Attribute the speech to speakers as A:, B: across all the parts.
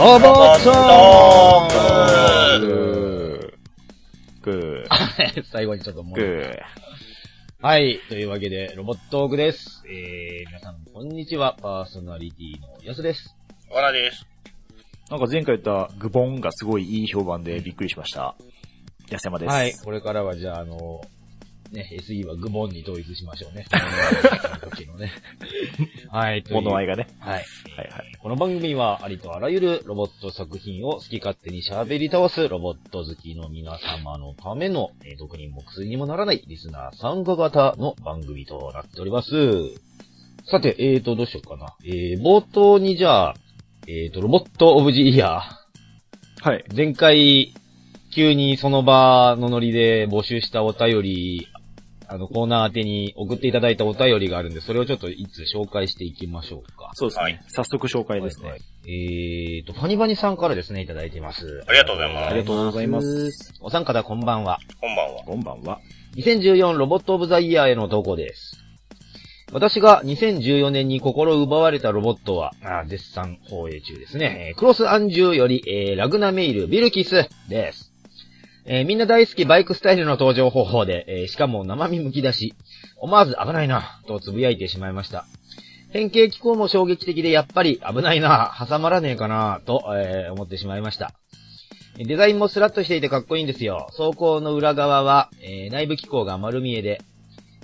A: ロボット
B: グー。グー。
A: 最後にちょっともう。
B: グー。
A: はい。というわけで、ロボットークです。えー、皆さん、こんにちは。パーソナリティのやすです。
C: わらです。
B: なんか前回言ったグボンがすごいいい評判でびっくりしました。安山です。
A: はい。これからは、じゃあ、あの、ね、SE はグボンに統一しましょうね。時のね。はい。
B: 物合いがね。
A: はい。
B: はいはい。
A: この番組はありとあらゆるロボット作品を好き勝手に喋り倒すロボット好きの皆様のための、えー毒にも薬にもならないリスナー参加型の番組となっております。さて、えーと、どうしようかな。えー、冒頭にじゃあ、えーと、ロボットオブジイヤー。
B: はい。
A: 前回、急にその場のノリで募集したお便り、あの、コーナー宛てに送っていただいたお便りがあるんで、それをちょっといつ紹介していきましょうか。
B: そうですね。
C: はい
B: 早速紹介ですね。
A: はいはいえーと、ファニバニさんからですね、いただいています。
C: ありがとうございます
B: ありがとうございます。
A: お三方こんばんは。
C: こんばんは。
B: こんばんは。
A: 2014ロボットオブザイヤーへの投稿です。私が2014年に心奪われたロボットは、あ絶賛放映中ですね。えークロスアンジュより、えーラグナメイルビルキスです。えーみんな大好きバイクスタイルの登場方法で、えーしかも生身むき出し、思わず危ないな、とつぶやいてしまいました。変形機構も衝撃的でやっぱり危ないな、挟まらねえかな、と、えー思ってしまいました。デザインもスラッとしていてかっこいいんですよ。装甲の裏側は、え内部機構が丸見えで、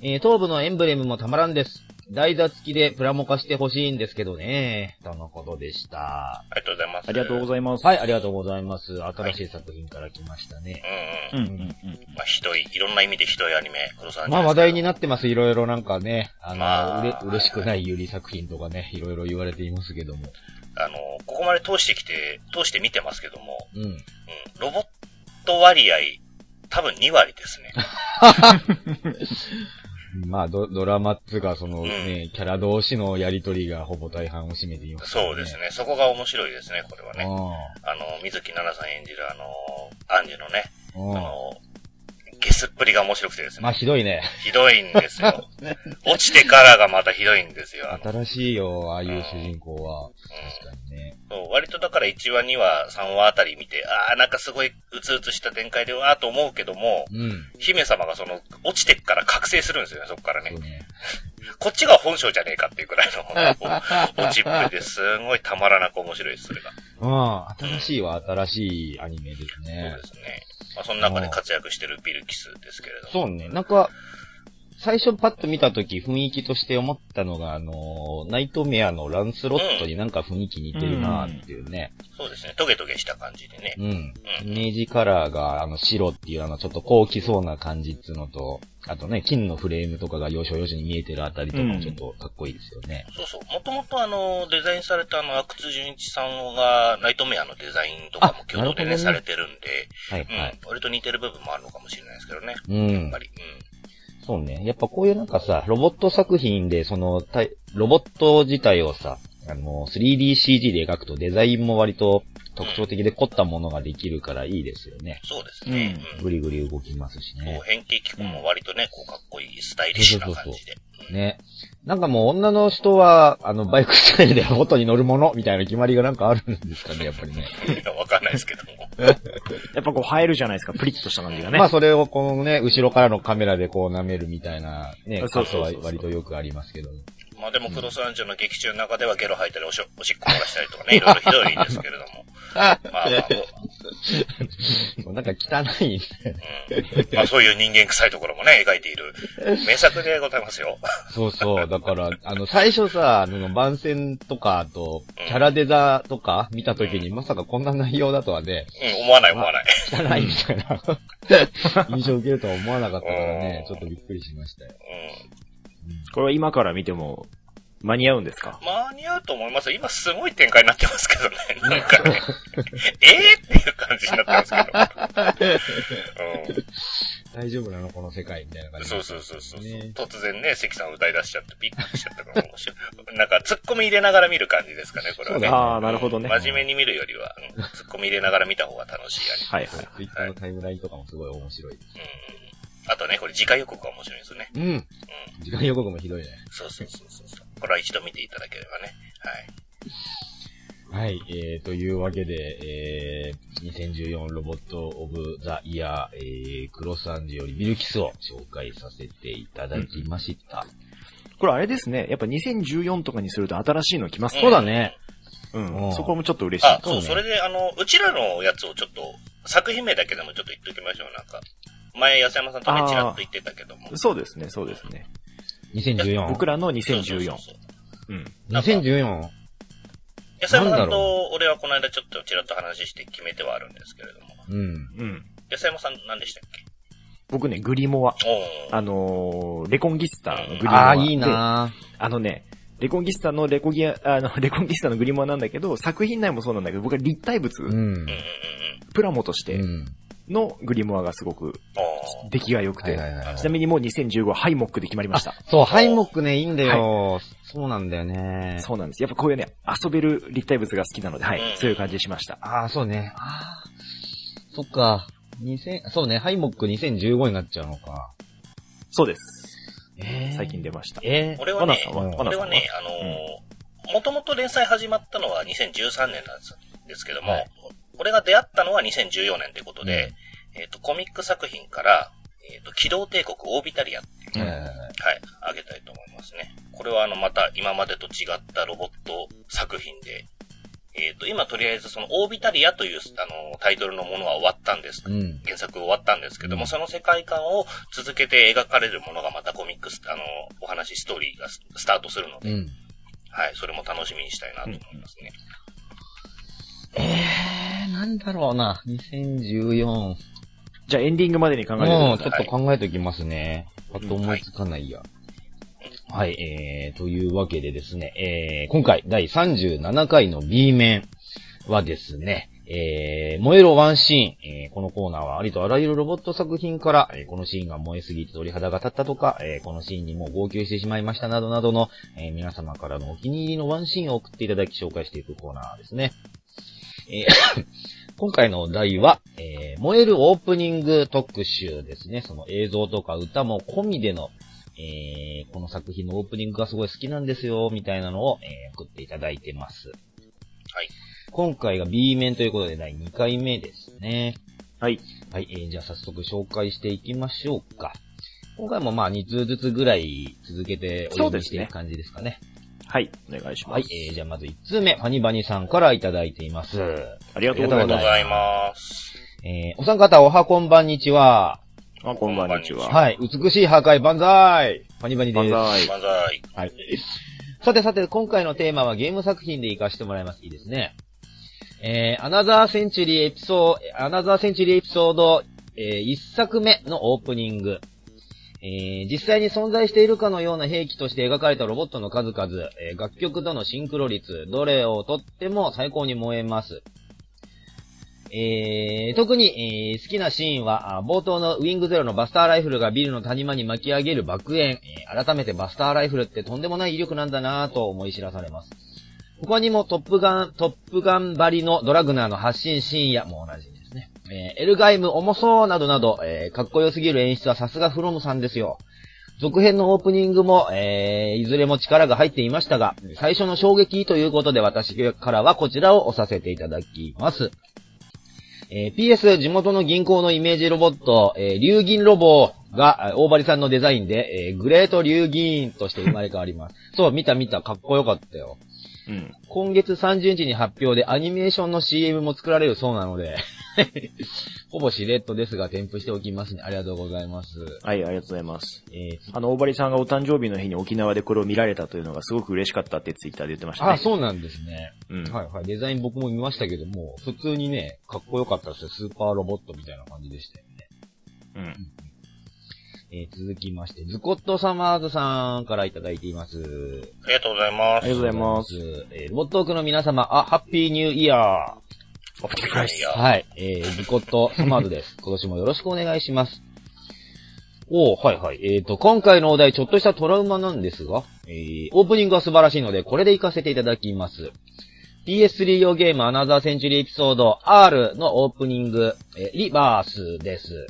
A: え頭部のエンブレムもたまらんです。台座付きでプラモ化してほしいんですけどね。とのことでした。
C: ありがとうございます。
B: ありがとうご
C: い
B: ざいます。
A: はい、ありがとうございます。新しい作品から来ましたね。
C: うんうん。
B: うんうんうん。
C: まあ、ひどい、いろんな意味でひどいアニメ、黒沢
A: まあ話題に
C: な
A: なってます。いろいろなんかね、あの、
C: まあ
A: うれ、嬉しくないユリ作品とかね、いろいろ言われていますけども。
C: あの、ここまで通してきて、通して見てますけども、
A: うん。
C: うん。ロボット割合、多分2割ですね。
A: まあド、ドラマっつうか、その
C: うん
A: ね、キャラ同士のやりとりがほぼ大半を占めています、
C: そうです。ね。そこが面白いですね、これはね。
A: あ
C: あの、水木奈々さん演じるあの、アンジュのね、
A: あ
C: の、ゲスっぷりが面白くてです
A: まあ、
C: ね。
A: ひどいね。
C: ひどいんですよ。落ちてからがまたひどいんですよ。
A: 新しいよ、ああいう主人公は。確かにね。
C: そう割とだから1話、2話、3話あたり見て、ああ、なんかすごいうつうつした展開でわーと思うけども、
A: うん。
C: 姫様がその、落ちてっから覚醒するんですよね、そこからね
A: そう。ね。
C: こっちが本性じゃねえかっていうくらいの、落ちっぷりですごいたまらなく面白いです、それが。
A: うん。新しいは新しいアニメです
C: そう
A: ね
C: で。すね。まあ、その中で活躍してるビルキスですけれども。
A: そうね。なんか、最初パッと見たとき雰囲気として思ったのが、あの、ナイトメアのランスロットになんか雰囲気似てるなっていうね。
C: そうですね。トゲトゲした感じでね。
A: うん。イメージカラーが、あの、白っていうあの、ちょっと高貴そうな感じっていうのと、あとね、金のフレームとかが要所要所に見えてるあたりとかもちょっとかっこいいですよね。
C: そうそう。もともとあの、デザインされたあの、阿久津純一さんが、ナイトメアのデザインとかも共同でね、
A: ね
C: されてるんで、
A: はい、
C: うん、
A: はい。
C: 割と似てる部分もあるのかもしれないですけどね。
A: うん
C: やっぱ。り。
A: そうね。やっぱこういうなんかさ、ロボット作品で、その、たいロボット自体をさ、あの、3DCG で描くとデザインも割と特徴的で凝ったものができるからいいですよね。
C: そうですね。うん。
A: ぐりぐり動きますしね
C: こう。変形機構も割とね、こうかっこいい、スタイリッシュな感じで。
A: ね。なんかもう女の人は、あの、バイクスタイルでロボットに乗るものみたいな決まりがなんかあるんですかね、やっぱりね。
C: うん。わかんないですけども。
B: やっぱこう映えるじゃないですか、プリッとした感じがね。
A: まあそれをこのね、後ろからのカメラでこう舐めるみたいなね、
B: そ
A: カットは
B: うそうそうそう
A: 割とよくありますけど。
C: まあでも、クロスアンジュの劇中の中ではゲロ吐いたりおしおしっこ漏らしたりとかね、いろいろひどいですけれども。まあまあ、
A: もうなんか汚い。
C: うん。まあそういう人間臭いところもね、描いている名作でございますよ。
A: そうそう。だから、あの、最初さ、あの、番宣とか、あと、キャラデザとか見たときに、まさかこんな内容だとはね、
C: うん、思わない思わない。
A: 汚いみたいな、印象を受けるとは思わなかったからね、ちょっとびっくりしましたよ。
C: うん。
B: これは今から見ても間に合うんですか？
C: 間に合うと思いますよ。今すごい展開になってますけどね。なんかね。えーっていう感じになってますけど。
A: 大丈夫なのこの世界みたいな
C: うん。
A: 感じ。
C: そうそうそうそう。
A: ね
C: 突然ね、関さん歌い出しちゃってびっくりしちゃったから面白い。なんか突っ込み入れながら見る感じですかね、これはね。
B: ああ、なるほどね。
C: 真面目に見るよりは、うん突っ込み入れながら見た方が楽しいアニメ。
B: はいはい。
A: ツイッターのタイムラインとかもすごい面白い。
C: うん。あとね、これ次回予告が面白いんですよね。
A: うん。時間予告もひどいね。
C: そうそうそうそうそう。これは一度見ていただければね。
A: はい、えー、というわけで、えー、2014ロボットオブザイヤー、えー、クロスアンジよりビルキスを紹介させていただきました。
B: これあれですね。やっぱ2014とかにすると新しいの来ます
A: そうだね。
B: うん。
A: うん
B: そこもちょっと嬉しい。
C: あ、そう、
A: そうね
C: それで、あの、うちらのやつをちょっと、作品名だけでもちょっと言っておきましょう。なんか、前、安山さんとねちらっと言ってたけども。
B: そうですね、そうですね。
A: 2014。
B: 僕らの
C: そうそう
B: 2014
C: そう。
B: ん。
A: 2014?
C: 安山さんと俺はこの間ちょっとちらっと話して決めてはあるんですけれども。
A: うん。
B: うん。
C: 安山さん何でしたっけ？
B: 僕ね、グリモア。あのーレコンギスタのグリモア。
A: ああ、いい
B: で
A: な
B: あのね、レコンギスタのレコギア、あの、レコンギスタのグリモアなんだけど、作品内もそうなんだけど、僕は立体物、
A: うん。
B: プラモとして
A: うん。
B: のグリモアがすごく出来が良くて、
A: はいはいはいはい
B: ちなみにもう2015はハイモックで決まりました。
A: そう、ハイモックね、いいんだよ。そうなんだよね。
B: そうなんです。やっぱこういうね、遊べる立体物が好きなので、はい
C: うん、
B: そういう感じにしました。
A: ああ、そうね。ああ、そっか。2000、そうね、ハイモック2015になっちゃうのか。
B: そうです。
A: え
B: 最近出ました。
A: え
C: 俺はね、俺はね、あのー、もともと連載始まったのは2013年なんですですけども、
A: はい
C: 俺が出会ったのは2014年ということで、えっ、と、コミック作品から、えっ、と、機動帝国オービタリアン、
A: え
B: うん
C: はい、あげたいと思いますね。これはあの、また今までと違ったロボット作品で、えっ、と、今とりあえずそのオービタリアという、あの、タイトルのものは終わったんです。
A: うん。
C: 原作終わったんですけども、
A: うん
C: その世界観を続けて描かれるものがまたコミックス、あの、お話、ストーリーがススタートするので、
A: うん。
C: はい、それも楽しみにしたいなと思いますね。
A: えー、なんだろうな。2014。
B: じゃあエンディングまでに考えてください。
A: ちょっと考えておきますね。パッと思いつかないや。はい、えー、というわけでですね、えー、今回第37回の B 面はですね、えー、燃えろワンシーン、えー、このコーナーはありとあらゆるロボット作品から、えー、このシーンが燃えすぎて鳥肌が立ったとか、えー、このシーンにもう号泣してしまいましたなどなどの、えー、皆様からのお気に入りのワンシーンを送っていただき紹介していくコーナーですね。えー 今回のお題は、えー燃えるオープニング特集ですね。その映像とか歌も込みでの、えーこの作品のオープニングがすごい好きなんですよ、みたいなのを、えー送っていただいてます。
C: はい。
A: 今回が B 面ということで第2回目ですね。
B: はい。
A: はい、えーじゃあ早速紹介していきましょうか。今回もまあ2通ずつぐらい続けてお読みしていく感じですかね。
B: はい。お願いします。
A: はい、えーじゃあまず1通目、ファニバニさんからいただいています。
B: ありがとうございま
C: ありがとうございます。
A: えーお三方おはこんばんにちは。
B: す。あ、こんばんにちは。
A: はい。美しい破壊万歳パニバニです。
B: 万歳。
C: 万歳。
A: はい。さてさて、今回のテーマはゲーム作品で活かしてもらいます。いいですね。えー、アナザーセンチュリーエピソード、アナザーセンチュリーエピソード、えー、一作目のオープニング。えー、実際に存在しているかのような兵器として描かれたロボットの数々、えー楽曲とのシンクロ率、どれをとっても最高に燃えます。えー、特に、えー好きなシーンは、冒頭のウィングゼロのバスターライフルがビルの谷間に巻き上げる爆炎、え改めてバスターライフルってとんでもない威力なんだなぁと思い知らされます。他にもトップガン、トップガンバリのドラグナーの発進シーンや、もう同じ。えーエルガイム重そうなどなど、えーかっこよすぎる演出はさすがフロムさんですよ。続編のオープニングも、えーいずれも力が入っていましたが、最初の衝撃ということで私からはこちらを押させていただきます。えー PS 地元の銀行のイメージロボット、えー、竜銀ロボが、大張さんのデザインで、えーグレート竜銀として生まれ変わります。そう、見た見た、かっこよかったよ。
B: うん。
A: 今月30日に発表でアニメーションの CM も作られるそうなので、ほぼしれっとですが添付しておきますね。ありがとうございます。
B: はい、ありがとうございます。
A: えー
B: あの、大張さんがお誕生日の日に沖縄でこれを見られたというのがすごく嬉しかったってツイッターで言ってましたね。
A: あ、そうなんですね。
B: うん。
A: はいはい。デザイン僕も見ましたけども、普通にね、かっこよかったですよ。スーパーロボットみたいな感じでしたよね。
B: うん。
A: えー続きまして、ズコットサマーズさんからいただいています。
C: ありがとうございます。
B: ありがとうございます。
A: えーロボットークの皆様、あ、ハッピーニューイヤー。
B: オプティクライス。
A: はい。えー、ズコットサマーズです。今年もよろしくお願いします。おーはいはい。えーと、今回のお題、ちょっとしたトラウマなんですが、えー、オープニングは素晴らしいので、これで行かせていただきます。PS3 用ゲームアナザーセンチュリーエピソード R のオープニング、えーリバースです。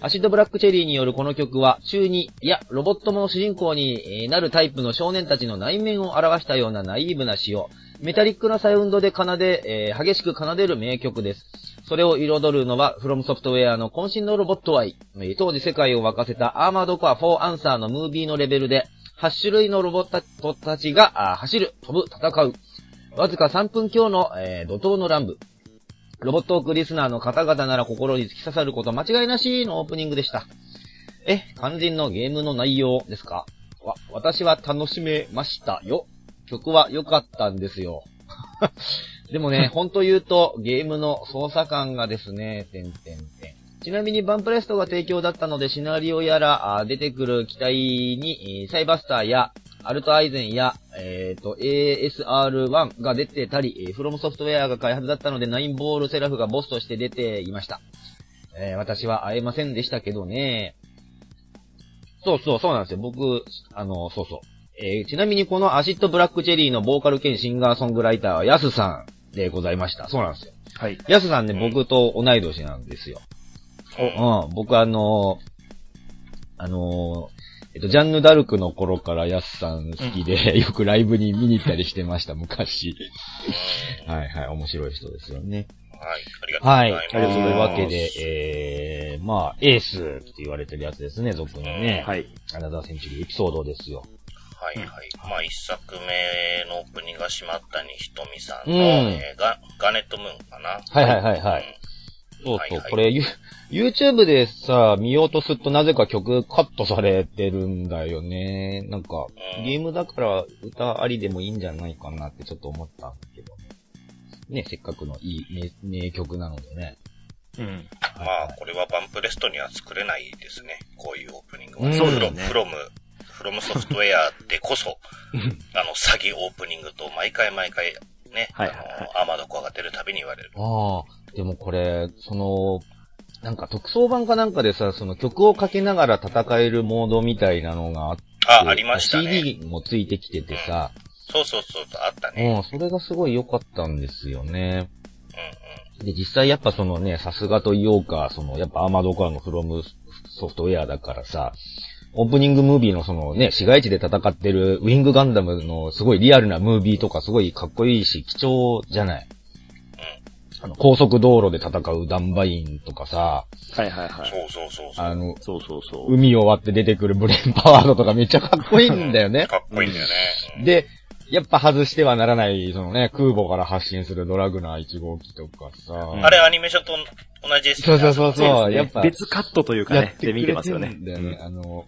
A: アシッドブラックチェリーによるこの曲は、中に、いや、ロボットもの主人公になるタイプの少年たちの内面を表したようなナイーブな詩を、メタリックなサウンドで奏で、えー激しく奏でる名曲です。それを彩るのは、フロムソフトウェアの渾身のロボット愛。当時世界を沸かせたアーマードコア4アンサーのムービーのレベルで、8種類のロボットたちが走る、飛ぶ、戦う。わずか3分強の、えー怒涛の乱舞。ロボットオークリスナーの方々なら心に突き刺さること間違いなしのオープニングでした。え、肝心のゲームの内容ですか？わ、私は楽しめましたよ。曲は良かったんですよ。でもね、ほんと言うと、ゲームの操作感がですね、てんてんてん。ちなみにバンプレストが提供だったので、シナリオやら、あ出てくる機体に、えーサイバスターや、アルトアイゼンや、えっ、と、ASR1 が出てたり、えーフロムソフトウェアが開発だったので、ナインボールセラフがボスとして出ていました。えー私は会えませんでしたけどね。そうそう、そうなんですよ。僕、あの、そうそう。えーちなみにこのアシッドブラックチェリーのボーカル兼シンガーソングライターはヤスさんでございました。そうなんですよ。
B: はい。
A: ヤスさんね、
C: うん
A: 僕と同い年なんですよ。
C: うん
A: うん、僕あのーあのーえっと、ジャンヌ・ダルクの頃からヤスさん好きで、よくライブに見に行ったりしてました、昔。
C: うん
A: はいはい、面白い人ですよね。
C: はい。ありがとうござ
A: はいい。
C: ます。
A: というわけで、えー、まあ、エースって言われてるやつですね、俗にね。
B: はい。
A: アナザーセンチュリーエピソードですよ。
C: はいはい。まあ、一作目のオープニングが島谷ひとみさんの、
A: うん
C: えーガガネットムーンかな。
A: はいはいはいはい
C: うん
A: そうそう、
C: はいはい
A: これ、ユ YouTube でさ、見ようとするとなぜか曲カットされてるんだよね。なんか、
C: うん
A: ゲームだから歌ありでもいいんじゃないかなってちょっと思ったんだけど。ね、せっかくのいい名名曲なのでね。
B: うん。
C: まあ、これはバンプレストには作れないですね。こういうオープニングは。
A: うん
C: フロ
B: そうだよね
C: フロム、フロムソフトウェアでこそ、あの、詐欺オープニングと毎回毎回、ね、
B: はいはいはい
C: あの、アーマードコアが出るたびに言われる。
A: ああ、でもこれ、その、なんか特装版かなんかでさ、その曲をかけながら戦えるモードみたいなのがあって、
C: あ、ありましたね。
A: CD もついてきててさ、
C: そうそうそう、あったね。
A: うん、それがすごい良かったんですよね。
C: うん
A: で、実際やっぱそのね、さすがと言おうか、その、やっぱアーマードコアのフロムソフトウェアだからさ、オープニングムービーのそのね、市街地で戦ってるウィングガンダムのすごいリアルなムービーとかすごいかっこいいし、貴重じゃない。あの、高速道路で戦うダンバインとかさ、
B: はいはい
C: うん。
B: はい。
C: そうそうそうそう。
A: あの、
B: そうそうそう。
A: 海を割って出てくるブレンパワードとかめっちゃかっこいいんだよね。
C: かっこいいんだよね。うん
A: で、やっぱ外してはならない、そのね、空母から発進するドラグナー1号機とかさ、
B: うん
C: あれアニメーションと同じです
A: そうそうそうそう
B: そうね
A: やっぱ
B: 別カットというか
A: やっ
B: ね、で見
A: て
B: ますよね。
A: んだよね。あの、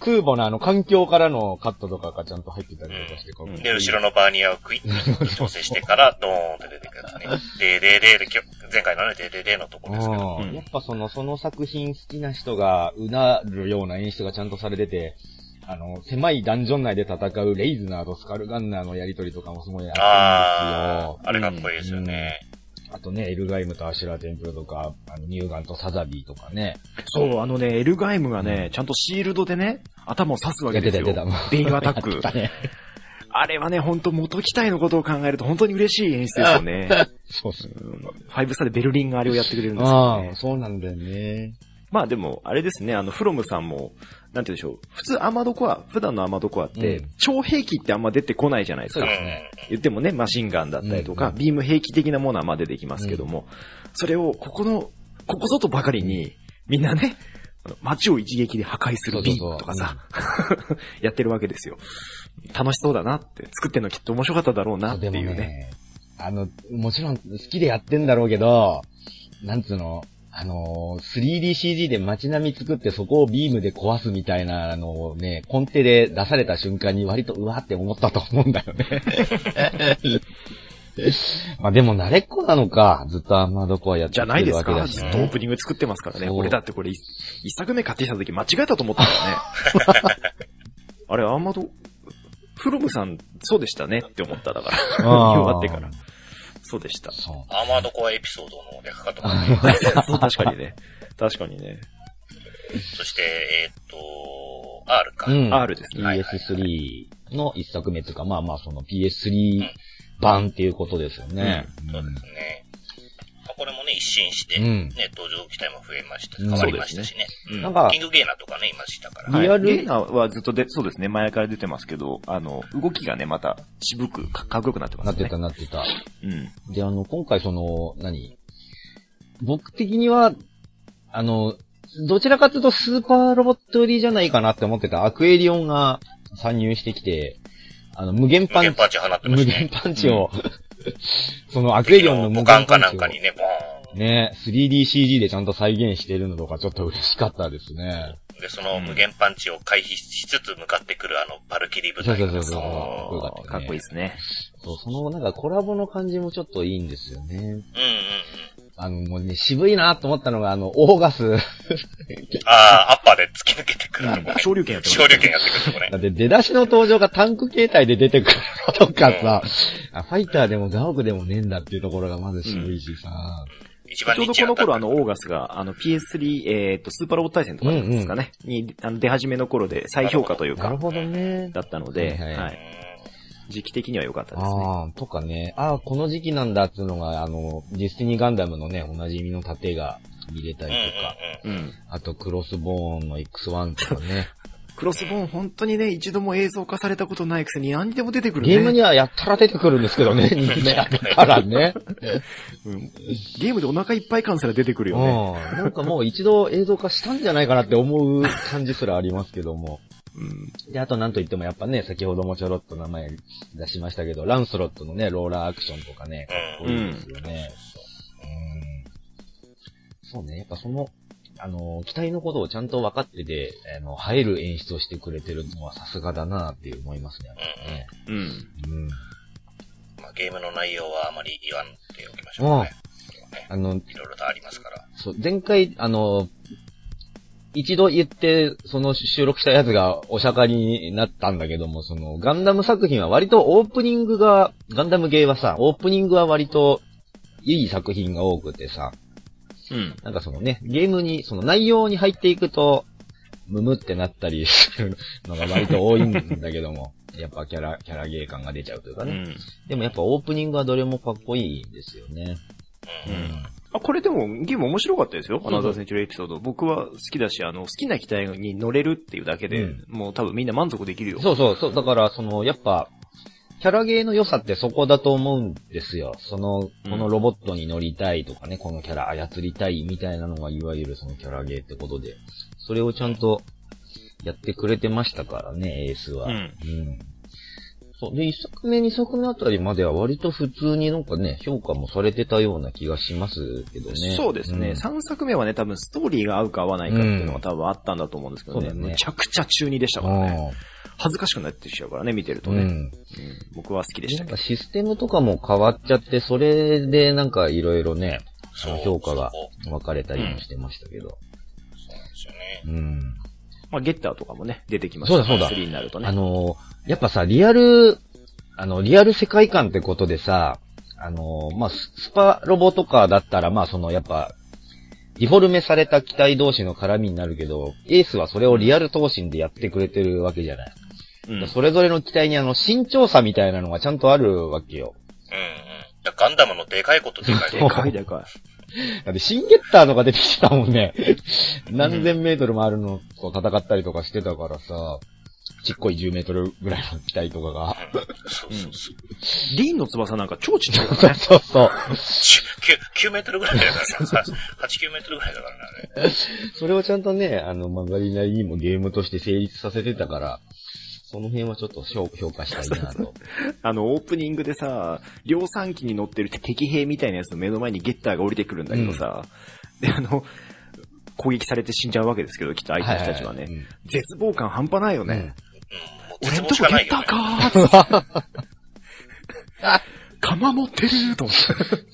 A: 空母のあの環境からのカットとかがちゃんと入ってたりとかして、かっこいい
C: で、後ろのバーニアをクイッと調整してから、ドーンって出てくるやつね。でーでーでーで、前回のね、でーでーでーのとこですけど。
B: うん
A: うんやっぱその、その作品好きな人がうなるような演出がちゃんとされてて、あの、狭いダンジョン内で戦うレイズナーとスカルガンナーのやりとりとかもすごいあるん
C: あー、あ
A: ですよ。
C: れかっこいいですよね。
A: あとね、エルガイムとアシュラーテンプルとか、あの、乳ガンとサザビーとかね。
B: そう、あのね、エルガイムがね、ちゃんとシールドでね、頭を刺すわけですよ。
A: 出てた出てた
B: ベインアタック
A: ね
B: あれはね、ほんと元機体のことを考えると本当に嬉しい演出ですよね。
A: そうっすね。
B: うんファイブスターでベルリンがあれをやってくれるんですよね
A: ああ、。そうなんだよね。
B: まあでも、あれですね、あの、フロムさんも、なんて言うんでしょう。普通アーマードコア、普段のアーマードコアって、
A: うん
B: 超兵器ってあんま出てこないじゃないですか
A: そうで。
C: うん
A: すね
B: 言ってもね、マシンガンだったりとか、
A: うん
B: ビーム兵器的なものはまあ出てきますけども、それを、ここの、ここぞとばかりに、みんなね、街を一撃で破壊するビームとかさ、やってるわけですよ。楽しそうだなって、作ってんのきっと面白かっただろうなっていうね。
A: ね、あの、もちろん好きでやってんだろうけど、なんつうの、あの、3DCG で街並み作ってそこをビームで壊すみたいなのをね、コンテで出された瞬間に割とうわって思ったと思うんだよね。まあでも慣れっこなのか、ずっとアーマードコアやって
B: じゃ
A: きてる
B: ないですか
A: わけだし、
B: ずっとオープニング作ってますからね。俺だってこれ、一一作目買ってきた時間違えたと思ったからね。あれ、アーマード、フロムさん、そうでしたねって思っただから。
A: あー
B: 終わってから。そうでした。
A: そう。
C: アーマードコアエピソードの略かとかね。
B: そう、確かにね。確かにね。
C: そして、えーっと、R か。
A: うん。
B: R ですね。
C: はい
A: PS3 の一作目というか、まあまあその PS3 版っていうことですよね。
C: そうですね。まあこれもね、ね、一新して、
A: うん
C: ね、登場機体も増えましたし、
A: うん
C: 変わりましたしね。
B: うん
A: なんか
C: キングゲーナーとかね、いましたから。
A: リアル
B: はいゲーナーはずっとで、そうですね、前から出てますけど、あの、動きがね、また渋く、かかっこよくなってますね。
A: なってたなってた。
B: うん。
A: で、あの、今回その、何？僕的には、あの、どちらかというとスーパーロボット寄りじゃないかなって思ってたアクエリオンが参入してきて、あの、無限パンチ、
C: 無限パンチ放ってま
A: 無
C: したね。
A: 限パンチを、そのアクエリオンの無
C: 母艦か
A: 限パンチを
C: なんかにね、ボーン。
A: ね、3DCG でちゃんと再現してるのとかちょっと嬉しかったですね。
C: で、その無限パンチを回避しつつ向かってくるあの、バルキリー部隊が
A: そうそうそうそう
B: お
A: よかったね
B: ーかっこいいですね。
A: そう、そのなんかコラボの感じもちょっといいんですよね。
C: うんうんうん。
A: あの、もうね、渋いなと思ったのが、あの、オーガス。
C: ああ、アッパーで突き抜けてくるあの子ね。
B: 昇竜拳やってます
C: 昇竜拳やってくるとこね
A: だ。って出だしの登場がタンク形態で出てくるのとかさ、あファイターでもガオクでもねえんだっていうところがまず渋いしさ。
C: 一番
B: ちょうどこの頃あの、オーガスが、あの、PS3、えっと、スーパーロボット対戦とかですかね、に、あの、出始めの頃で再評価というか
A: なる、ほどね。
B: だったので、
A: はいはい
B: はい。時期的には良かったですね。
A: ああ、とかね。ああ、この時期なんだっていうのが、あの、ディスティニーガンダムのね、おなじみの盾が見れたり
C: うんうん
A: とか、
B: うん。
A: あとクロスボーンの X1 とかね。
B: クロスボーン本当にね、一度も映像化されたことないくせに何にでも出てくるね。
A: ゲームにはやったら出てくるんですけどね、人気だからね。
B: うんゲームでお腹いっぱい感すら出てくるよね。
A: うん。なんかもう一度映像化したんじゃないかなって思う感じすらありますけども。
B: うん。
A: で、あとなんといってもやっぱね、先ほどもちょろっと名前出しましたけど、ランスロットのね、ローラーアクションとかね、かっこいいですよね。うん。そうね、やっぱその、あの、機体のことをちゃんと分かってて、あの、映える演出をしてくれてるのはさすがだなって思いますね。ね
B: うん。
A: うん。
C: まあ、ゲームの内容はあまり言わんでおきましょう。ね
A: あの、
C: いろいろとありますから。
A: そう、前回、あの、一度言って、その収録したやつがお釈迦になったんだけども、その、ガンダム作品は割とオープニングが、ガンダムゲーはさ、オープニングは割といい作品が多くてさ、
B: うん。
A: なんかそのね、ゲームに、その内容に入っていくと、ムムってなったりするのが割と多いんだけども、やっぱキャラ、キャラゲー感が出ちゃうというかね。
B: うん。
A: でもやっぱオープニングはどれもかっこいいんですよね。
C: う。
A: うんん。
B: あ、これでもゲーム面白かったですよ。アナザーセンチュリーエピソード。僕は好きだし、あの、好きな機体に乗れるっていうだけで、
A: うん
B: もう多分みんな満足できるよ。
A: そうそう、そう、だから、その、やっぱ、キャラゲーの良さってそこだと思うんですよ。その、このロボットに乗りたいとかね、このキャラ操りたいみたいなのがいわゆるそのキャラゲーってことで、それをちゃんとやってくれてましたからね、エースは。
B: うん
A: うん。そう。で、一作目、二作目あたりまでは割と普通になんかね、評価もされてたような気がしますけどね。
B: そうですね。
A: ん
B: 3作目はね、多分ストーリーが合うか合わないかっていうのが多分あったんだと思うんですけどね。
A: そうだね
B: むちゃくちゃ中二でしたからね。恥ずかしくなってきちゃうからね、見てるとね。
A: うん。
B: うん僕は好きでしたけど。
A: なんかシステムとかも変わっちゃって、それでなんかいろいろね、評価が
C: そ
A: 分かれたりもしてましたけど。
C: そうなんですよね。
A: うん。
B: まあ、ゲッターとかもね、出てきました
A: そうだそうだ
B: 3になるとね。
A: あのー、やっぱさ、リアル、あの、リアル世界観ってことでさ、あのー、まあ、ススパロボとかだったら、まあ、その、やっぱ、ディフォルメされた機体同士の絡みになるけど、エースはそれをリアル闘神でやってくれてるわけじゃない。
B: うん
A: それぞれの機体にあの、身長差みたいなのがちゃんとあるわけよ。
C: うんうん。ガンダムのでかいことでかい
B: で
C: で
B: かいでか
A: だって、シンゲッターのが出てきてたもんね。何千メートルもあるのと戦ったりとかしてたからさ、ちっこい10メートルぐらいの機体とかが。
C: そうそうそう。
B: い。リーンの翼なんか超ちっちゃいからね。
A: そうそう。
C: 9, 9メートルぐらいだからね。8、9メートルぐらいだからね、あれ。
A: それをちゃんとね、あの、曲がりなりにもゲームとして成立させてたから、その辺はちょっと評評価したいなと。
B: あの、オープニングでさ、量産機に乗ってる敵兵みたいなやつの目の前にゲッターが降りてくるんだけどさ、で、あの、攻撃されて死んじゃうわけですけど、きっと相手の人たちはね。
A: いいい
B: 絶望感半端ないよね。
A: うん
B: 俺んとこゲッ。ターかーって。釜持ってると思っ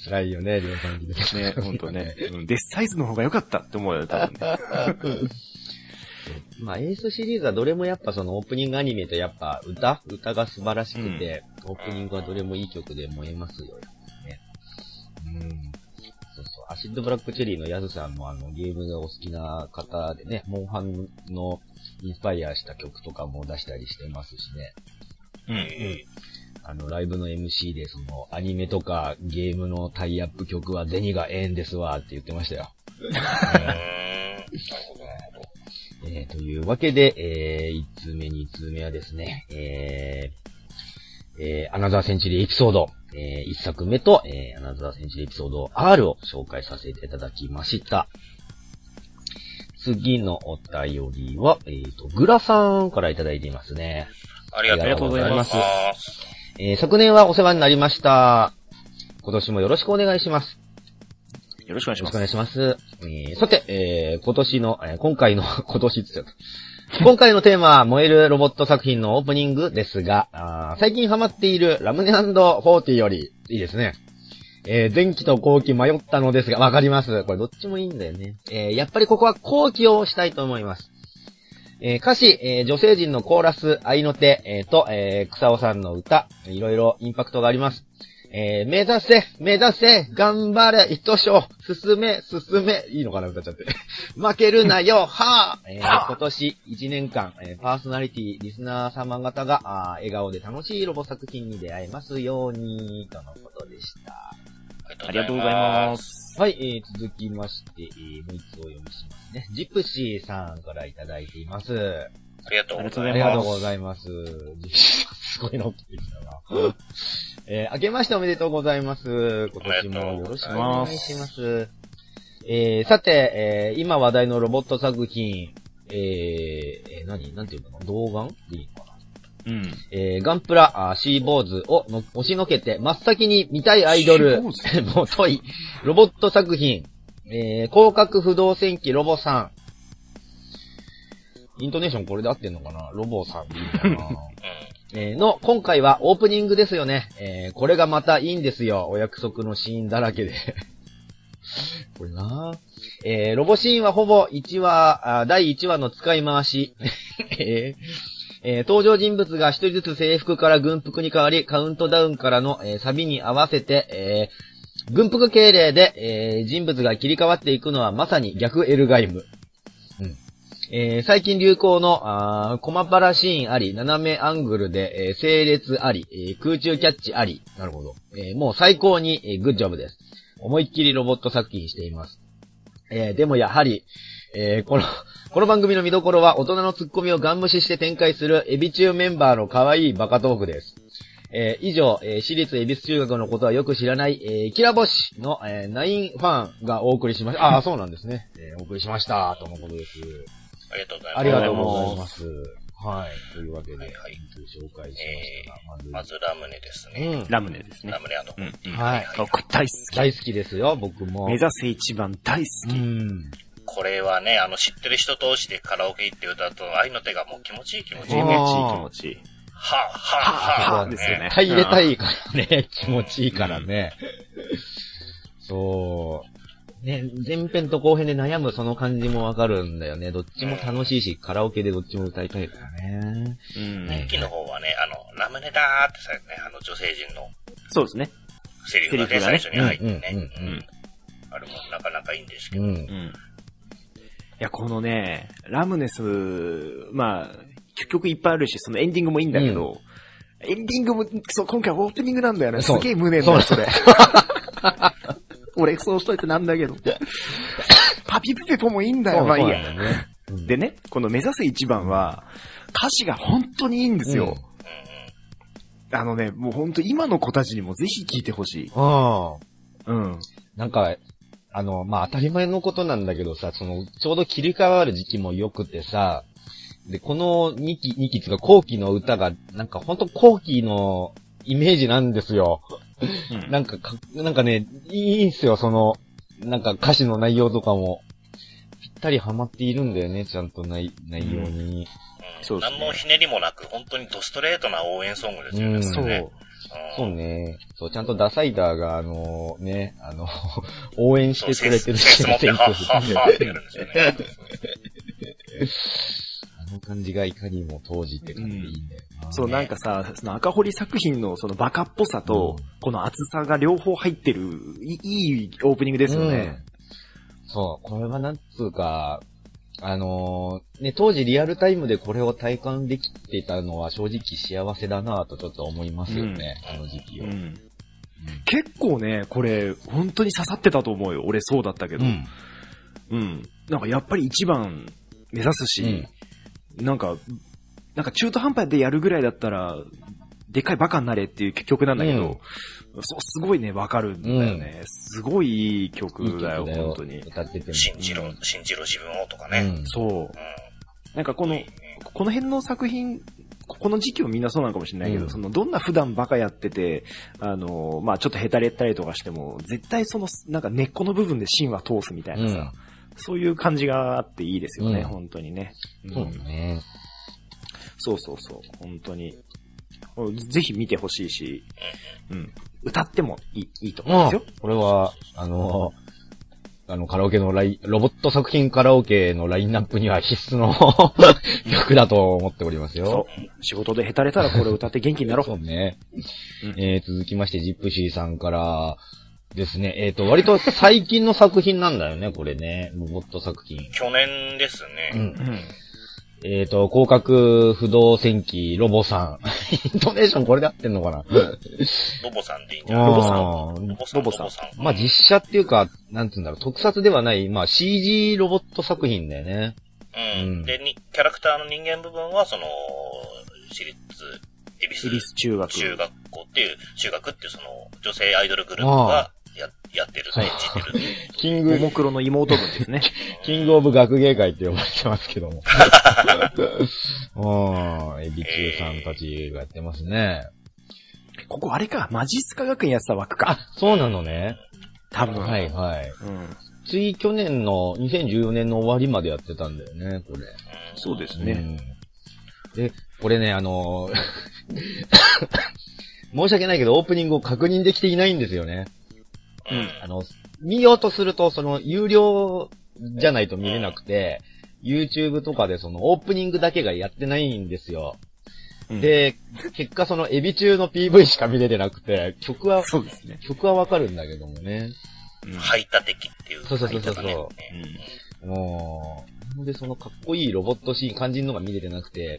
A: 辛いよね、量産機で。
B: て。ね、ほんとね。うん、デスサイズの方が良かったって思うよ、多分ね。
A: まあ、エースシリーズはどれもやっぱそのオープニングアニメとやっぱ歌？歌が素晴らしくて、オープニングはどれもいい曲で燃えますよ、ね。うん。そうそう。 Acid Black Cherryの yasuさんもあのゲームがお好きな方でね、モンハンのインスパイアした曲とかも出したりしてますしね。
C: え
A: あの、ライブの MC で、その、アニメとかゲームのタイアップ曲は銭がええんですわって言ってましたよ。
C: うーん。なるほど、なるほど。
A: えー、というわけで、えー、1通目、2通目はですね、えー、えー、アナザーセンチュリーエピソード、えー、1作目と、えー、アナザーセンチュリーエピソード R を紹介させていただきました。次のお便りは、えーと、グラさんからいただいていますね。
C: ありがとうございます。
A: あえー、昨年はお世話になりました。今年もよろしくお願いします。
B: よろしくお願いします。
A: よろしくお願いします。えーさて、えー今年の、えー今回の、今年って言っちゃった。今回のテーマは、燃えるロボット作品のオープニングですが、あ最近ハマっているラムネ &40 より、いいですね。えー前期と後期迷ったのですが、わかります。これどっちもいいんだよね。えーやっぱりここは後期をしたいと思います。えー歌詞、えー女性陣のコーラス、愛の手、えーと、えー草尾さんの歌、いろいろインパクトがあります。えー目指せ、目指せ、頑張れ、一章、進め、進め、いいのかな、歌っちゃって。負けるなよ、はぁ、えー今年1年間、えーパーソナリティ、リスナー様方が、あー笑顔で楽しいロボ作品に出会えますように、とのことでした。
B: ありがとうございます。
A: はい、えー、続きまして、えー、もう一つお読みしますね。ジプシーさんからいただいています。
C: ありがとうございます。
A: ありがとうございます。ジプシーさん、すごいのってきたな。えー、明けましておめでとうございます。今年もよろしくお願いします。えー、さて、えー、今話題のロボット作品、えー、えー何？なんていうの？かな動画でいいのかな？
B: うん。
A: えー、ガンプラ、あーシーボーズをの押しのけて、真っ先に見たいアイドル、もう遠い、ロボット作品、えー、広角不動戦記ロボさん。イントネーションこれで合ってんのかな？ロボさんでいいな？えーの、今回はオープニングですよね。えー、これがまたいいんですよ。お約束のシーンだらけで。これなえー、ロボシーンはほぼ1話、第1話の使い回し。えーえー登場人物が一人ずつ制服から軍服に変わり、カウントダウンからの、えーサビに合わせて、えー軍服敬礼で、えー人物が切り替わっていくのはまさに逆エルガイム。えー最近流行の、あーコマパラシーンあり、斜めアングルで、えー整列あり、えー空中キャッチあり。なるほど。えーもう最高に、えーグッジョブです。思いっきりロボット作品しています。えーでもやはり、えーこの、この番組の見どころは大人のツッコミをガン無視して展開するエビ中メンバーの可愛いバカトークです。えー以上、えー私立恵比寿中学のことはよく知らない、えーキラボシの、えーナインファンがお送りしました。ああ、そうなんですね。えーお送りしました。とのことです。
C: ありがとうございます。
A: ありがとうございます。はい。というわけで、
C: はいはい
A: 紹介しましたが、
C: まずラムネですね。
A: うん。
B: ラムネですね
C: ラ。ムネあの、
B: うん。うん。
A: はい。
B: あこれ大好き。
A: 大好きですよ、僕も。
B: 目指せ一番大好
A: う
B: き。
A: ん。
C: これはね、あの、知ってる人同士でカラオケ行って歌うと、愛の手がもう気持ちいい気持ちいい。
B: 気
C: は
B: 持ちいい気持ちいい。
C: あ、はあ、はあ、
B: ですよね。
A: 入れたいからね、気持ちいいからね。そう。ね、前編と後編で悩むその感じもわかるんだよね。どっちも楽しいし、カラオケでどっちも歌いたいからね。
B: うん。
A: ね
C: 一期の方はね、あの、ラムネだーってさ、ね、あの、女性陣の
B: そうですね。
C: セリフがね、最初に入ってね。
A: うんうん
B: うん。
C: あれもなかなかいいんですけど。
A: うん。
B: うん。いや、このね、ラムネス、まあ、曲いっぱいあるし、そのエンディングもいいんだけど、エンディングも、そう、今回オープニングなんだよね。すげえ無念だよ、それ。俺、そうしといてなんだけど。パピプペポもいいんだよ、まあいいや。でね、この目指せ一番は、歌詞が本当にいいんですよ。
C: うんうん。
B: あのね、もう本当今の子たちにもぜひ聴いてほしい。
A: ああ。
B: うん。
A: なんか、あの、まあ、当たり前のことなんだけどさ、その、ちょうど切り替わる時期も良くてさ、で、この2期、2期つうか後期の歌が、なんかほんと後期のイメージなんですよ。
B: うん
A: なんかか、なんかね、いいんすよ、その、なんか歌詞の内容とかも。ぴったりハマっているんだよね、ちゃんと内内容に。
C: うん
B: そうですね
C: 何のひねりもなく、本当にドストレートな応援ソングですよね。
A: うん
B: そう。
C: これね
A: そうね。そう、ちゃんとダサイダーが、あの、ね、あの、応援してくれてる
C: センス持って、はっはっはってやるんですよね。
A: あの感じがいかにも当時って感じでいいんだよな。
B: そう、なんかさ、その赤堀作品のそのバカっぽさと、
A: うん
B: この厚さが両方入ってる、いいいオープニングですよね。
A: そう、これはなんつうか、あのーね、当時リアルタイムでこれを体感できてたのは正直幸せだなぁとちょっと思いますよね、あの時期を。
B: うん。結構ね、これ、本当に刺さってたと思うよ。俺そうだったけど。
A: うん。
B: うん。なんかやっぱり一番目指すし、なんか、なんか中途半端でやるぐらいだったら、でっかいバカになれっていう曲なんだけど、
A: うん
B: そう、すごいね、わかるんだよね。すごいいい曲
A: いい曲
B: だよ、本当に。
A: 歌ってても。
C: 信じろ、
A: うん
C: 信じろ自分をとかね。
A: うん。
B: そう
C: う。ん。
B: なんかこの、この辺の作品、ここの時期はみんなそうなのかもしれないけど、
A: うん
B: その、どんな普段バカやってて、あの、まあちょっとヘタレったりとかしても、絶対その、なんか根っこの部分で芯は通すみたいなさ、そういう感じがあっていいですよね、
A: うん
B: 本当にね。
A: そうね。
B: そうそうそう、本当に。ぜひ見てほしいし、うん。歌ってもいいいいと思いますよ。
A: これは、あの、あの、カラオケのライン、ロボット作品カラオケのラインナップには必須の 曲だと思っておりますよ。
B: そう。仕事でヘタれたらこれ歌って元気になろう。
A: そうね。
B: うん
A: えー、続きまして、ジップシーさんからですね。えっ、と、割と最近の作品なんだよね、これね。ロボット作品。
C: 去年ですね。
A: うん
B: う。ん。
A: えっ、と、広角不動戦記ロボさん。イントネーションこれで合ってんのかな？
C: ロボさんでいいんじゃない？
A: ロボ
C: さん。ロボさん。
B: さん
A: まあ実写っていうか、なんつうんだろう、特撮ではない、まあ CG ロボット作品だよね。
C: うん。
A: うん
C: で、に、キャラクターの人間部分は、その、私立、恵比寿
B: エリス中学。
C: 中学校っていう、中学っていうその、女性アイドルグループがや、やってる、
A: はい
C: 演じてる。
A: キン
B: ももクロの妹分ですね。
A: キングオブ学芸会って呼ばれてますけども。う ん、エビ中さんたちがやってますね。
B: ここあれか、マジスカ学園やってた枠か。
A: そうなのね。
B: 多分。
A: はいはい。
B: うん。
A: つい去年の2014年の終わりまでやってたんだよね、これ。
B: そうですね。
A: うん。で、これね、あのー 申し訳ないけど、オープニングを確認できていないんですよね。
C: うん。
A: あの、見ようとすると、その、有料じゃないと見れなくて、YouTube とかでその、オープニングだけがやってないんですよ。
B: うん、
A: で、結果その、エビ中の PV しか見れてなくて、曲は、
B: そうですね。
A: 曲はわかるんだけどもね。
B: うん
C: 排他的っていう。
A: そうそうそうそう
B: うん
A: もう、でそのかっこいいロボットシーン、肝心のが見れてなくて、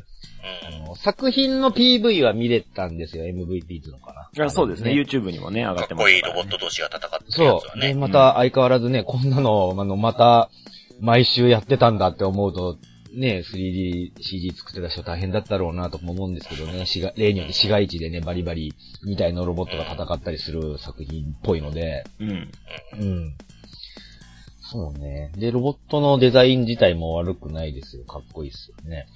A: あ
C: うん。
A: の、作品の PV は見れたんですよ、MVP っていうのかな。
B: あそうですね。YouTube にもね、上が
C: か
B: ってますから、
C: っこいいロ
B: ね。
C: ボット同士が戦ってるや
A: そう。また相変わらずね、こんなの、あの、また、毎週やってたんだって思うと、ね、3DCG 作ってた人大変だったろうなとも思うんですけどね、市街例によって市街地でね、バリバリみたいなロボットが戦ったりする作品っぽいので、
B: うん。
A: うん。そうね。で、ロボットのデザイン自体も悪くないですよ。かっこいいですよね。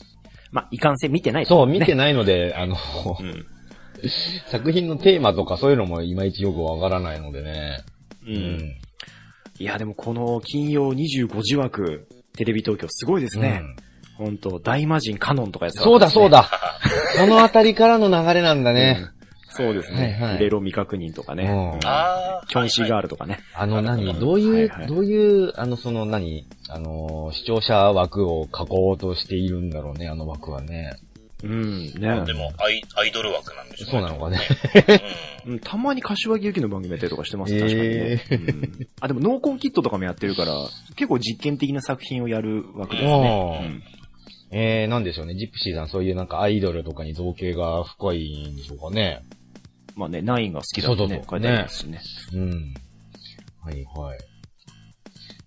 B: まあ、いかんせん見てない
A: そう、見て
B: な
A: ないので、あの、
B: うん。
A: 作品のテーマとかそういうのもいまいちよくわからないのでね。
B: う。。
A: うん
B: いや、でもこの金曜25時枠、テレビ東京すごいですね。ほんと、大魔神カノンとかやつ、
A: そうだそう。だ。このあたりからの流れなんだね。
B: うんそうですね。
A: はいはい
B: イレロ未確認とかね。
C: ああ。
B: キョンシーガー
C: ル。
B: ルとかね。
A: あの何、
C: うん
A: どういう、
B: はいはい
A: どういう、あの、その何、あの、視聴者枠を囲おうとしているんだろうね、あの枠はね。
B: うん、ね。
C: でも、アイアイドル枠なんでしょ
A: そうなのかね。
C: うん。
B: うん、たまに柏木由紀の番組やったりとかしてます、
A: えー
B: 確かにね、うん。あ、でも、ノーコンキットとかもやってるから、結構実験的な作品をやる枠ですね。うん
A: えー、なんでしょうね、ジプシーさんそういうなんかアイドルとかに造形が深いんでしょうかね。
B: まあね、ナインが好きだってね書いてありますしね。
A: うん。はいはい。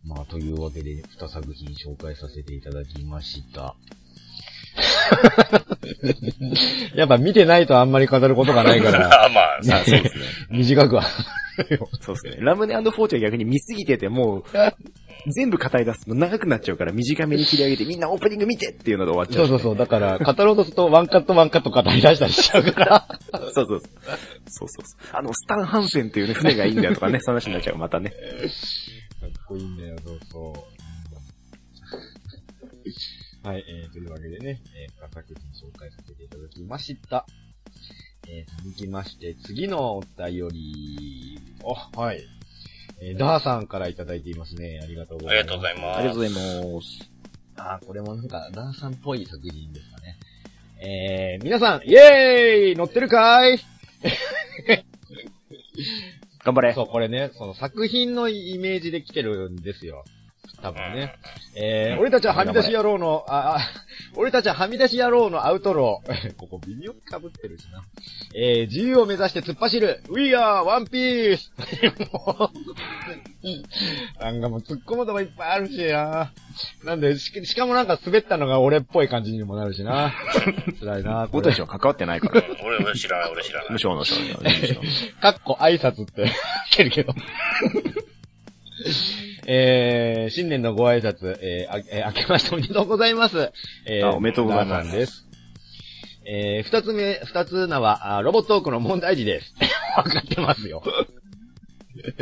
A: まあ、というわけで、二作品紹介させていただきました。やっぱ見てないとあんまり語ることがないから、
C: あ まあ、
B: あそうですね。
A: 短くは。
B: そうですね。ラムネフォーチは逆に見すぎてて、もう、全部語り出すと長くなっちゃうから短めに切り上げて、みんなオープニング見てっていうので終わっちゃ。
A: そううそうそう。だから、語ろうとするとワンカットワンカット語り出したりしちゃうから。
B: そうそうそう。そうそうそう。あの、スタン・ハンセンっていうね、船がいいんだよとかね、その話になっちゃう、またね。
A: かっこいいんだよ、そうそう。はい、えー、というわけでね、えー、2作品紹介させていただきました。えー、続きまして、次のお便り、お、はい。えー、ダーさんからいただいていますね。ありがとうございます。
C: ありがとうございます
B: ありがとうございます。
A: あー、これもなんか、ダーさんっぽい作品ですかね。えー、皆さん、イェーイ乗ってるかい?
B: 頑張れ。
A: そう、これね、その作品のイメージで来てるんですよ。多分ね。えー、俺たちははみ出し野郎の、あ、あ、俺たちははみ出し野郎のアウトロー。ここ微妙に被ってるしな。えー、自由を目指して突っ走る。We are One Piece! も うなんかもう突っ込むとこいっぱいあるしな。なんで、ししかもなんか滑ったのが俺っぽい感じにもなるしな。辛いな。これ
B: 僕たちは関わってないから。
C: 俺、俺知らない、俺知らない。
B: 無償の償。
A: かっこ挨拶って、けるけど。えー、新年のご挨拶、えー、あ、えー、明けましておめでとうございます。え
B: あおめでとうございます
A: です。えー、二つ目、二つ名は、あロボットトークの問題児です。わかってますよ。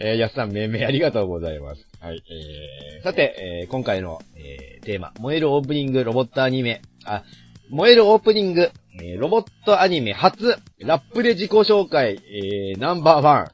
A: えー、やすさん命名ありがとうございます。はい、えー、さて、えー、今回の、えー、テーマ、燃えるオープニングロボットアニメ、あ、燃えるオープニング、えーロボットアニメ初、ラップで自己紹介、えーナンバーワン、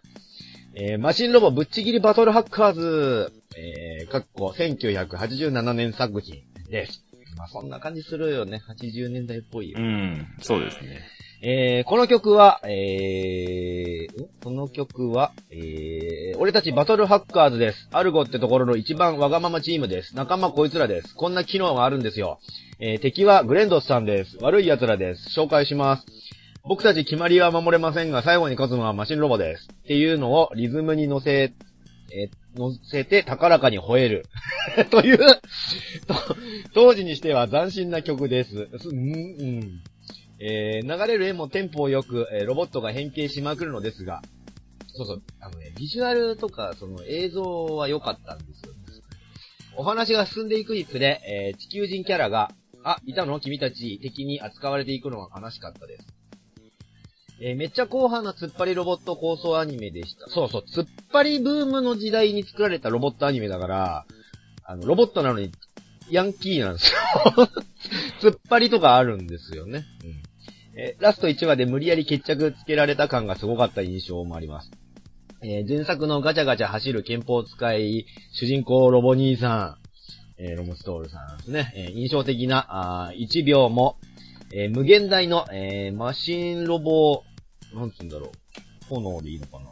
A: えーマシンロボぶっちぎりバトルハッカーズ、えー、かっこ1987年作品です。まあそんな感じするよね。80年代っぽいよ。
B: うん、そうですね。
A: えー、この曲は、えー、んこの曲は、えー、俺たちバトルハッカーズです。アルゴってところの一番わがままチームです。仲間こいつらです。こんな機能があるんですよ。えー、敵はグレンドスさんです。悪い奴らです。紹介します。僕たち決まりは守れませんが、最後に勝つのはマシンロボです。っていうのをリズムに乗せ、え乗せて高らかに吠える。という、当時にしては斬新な曲です。うん、うん。えー流れる絵もテンポをよく、えーロボットが変形しまくるのですが、そうそう、あのね、ビジュアルとか、その映像は良かったんですよ。お話が進んでいくにつれ、えー地球人キャラが、あ、いたの？君たち敵に扱われていくのは悲しかったです。えーめっちゃ後半な突っ張りロボット構想アニメでした。そうそう、突っ張りブームの時代に作られたロボットアニメだから、あの、ロボットなのに、ヤンキーなんですよ。突っ張りとかあるんですよね。うん。えーラスト1話で無理やり決着つけられた感がすごかった印象もあります。えー前作のガチャガチャ走る憲法使い、主人公ロボ兄さん、えーロムストールさんですね。えー印象的な、あ1秒も、えー無限大の、えーマシンロボ、なんつうんだろう。炎でいいのかな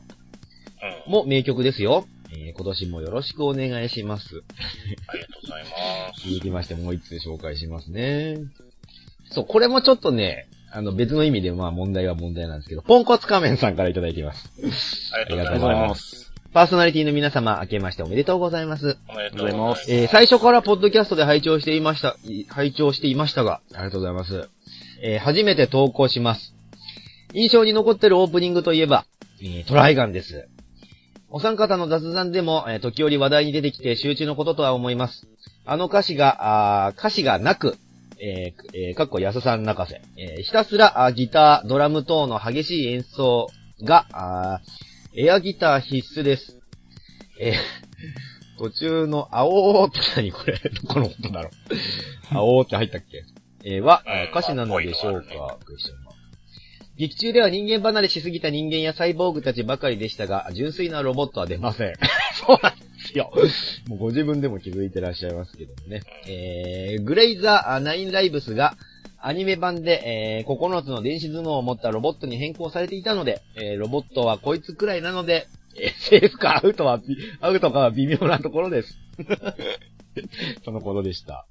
C: うん。
A: も名曲ですよ。えー今年もよろしくお願いします。
C: ありがとうございます。
A: 続きましてもう一つ紹介しますね。そう、これもちょっとね、あの別の意味でまあ問題は問題なんですけど、ポンコツ仮面さんからいただいています。
C: ありがとうございま。
B: す。
A: パーソナリティの皆様、明けましておめでとうございます。
C: おめでとうございます。
A: えー最初からポッドキャストで拝聴していました、い拝聴していましたが、ありがとうございます。えー初めて投稿します。印象に残ってるオープニングといえば、えートライガンです。お三方の雑談でも、えー時折話題に出てきて周知のこととは思います。あの歌詞が、あー歌詞がなく、えーえーかっこ安さん泣かせ。えーひたすらあーギター、ドラム等の激しい演奏が、あーエアギター必須です。えー途中の、あおーって何これ？どこのことだろう？あおーって入ったっけ？えーは、歌詞なのでしょうか、劇中では人間離れしすぎた人間やサイボーグたちばかりでしたが、純粋なロボットは出ません。そうなんですよ。もうご自分でも気づいてらっしゃいますけどもね。えー、グレイザーナインライブスが、アニメ版で、えー、9つの電子頭脳を持ったロボットに変更されていたので、えー、ロボットはこいつくらいなので、えー、セーフかアウトは、アウトかは微妙なところです。そのことでした。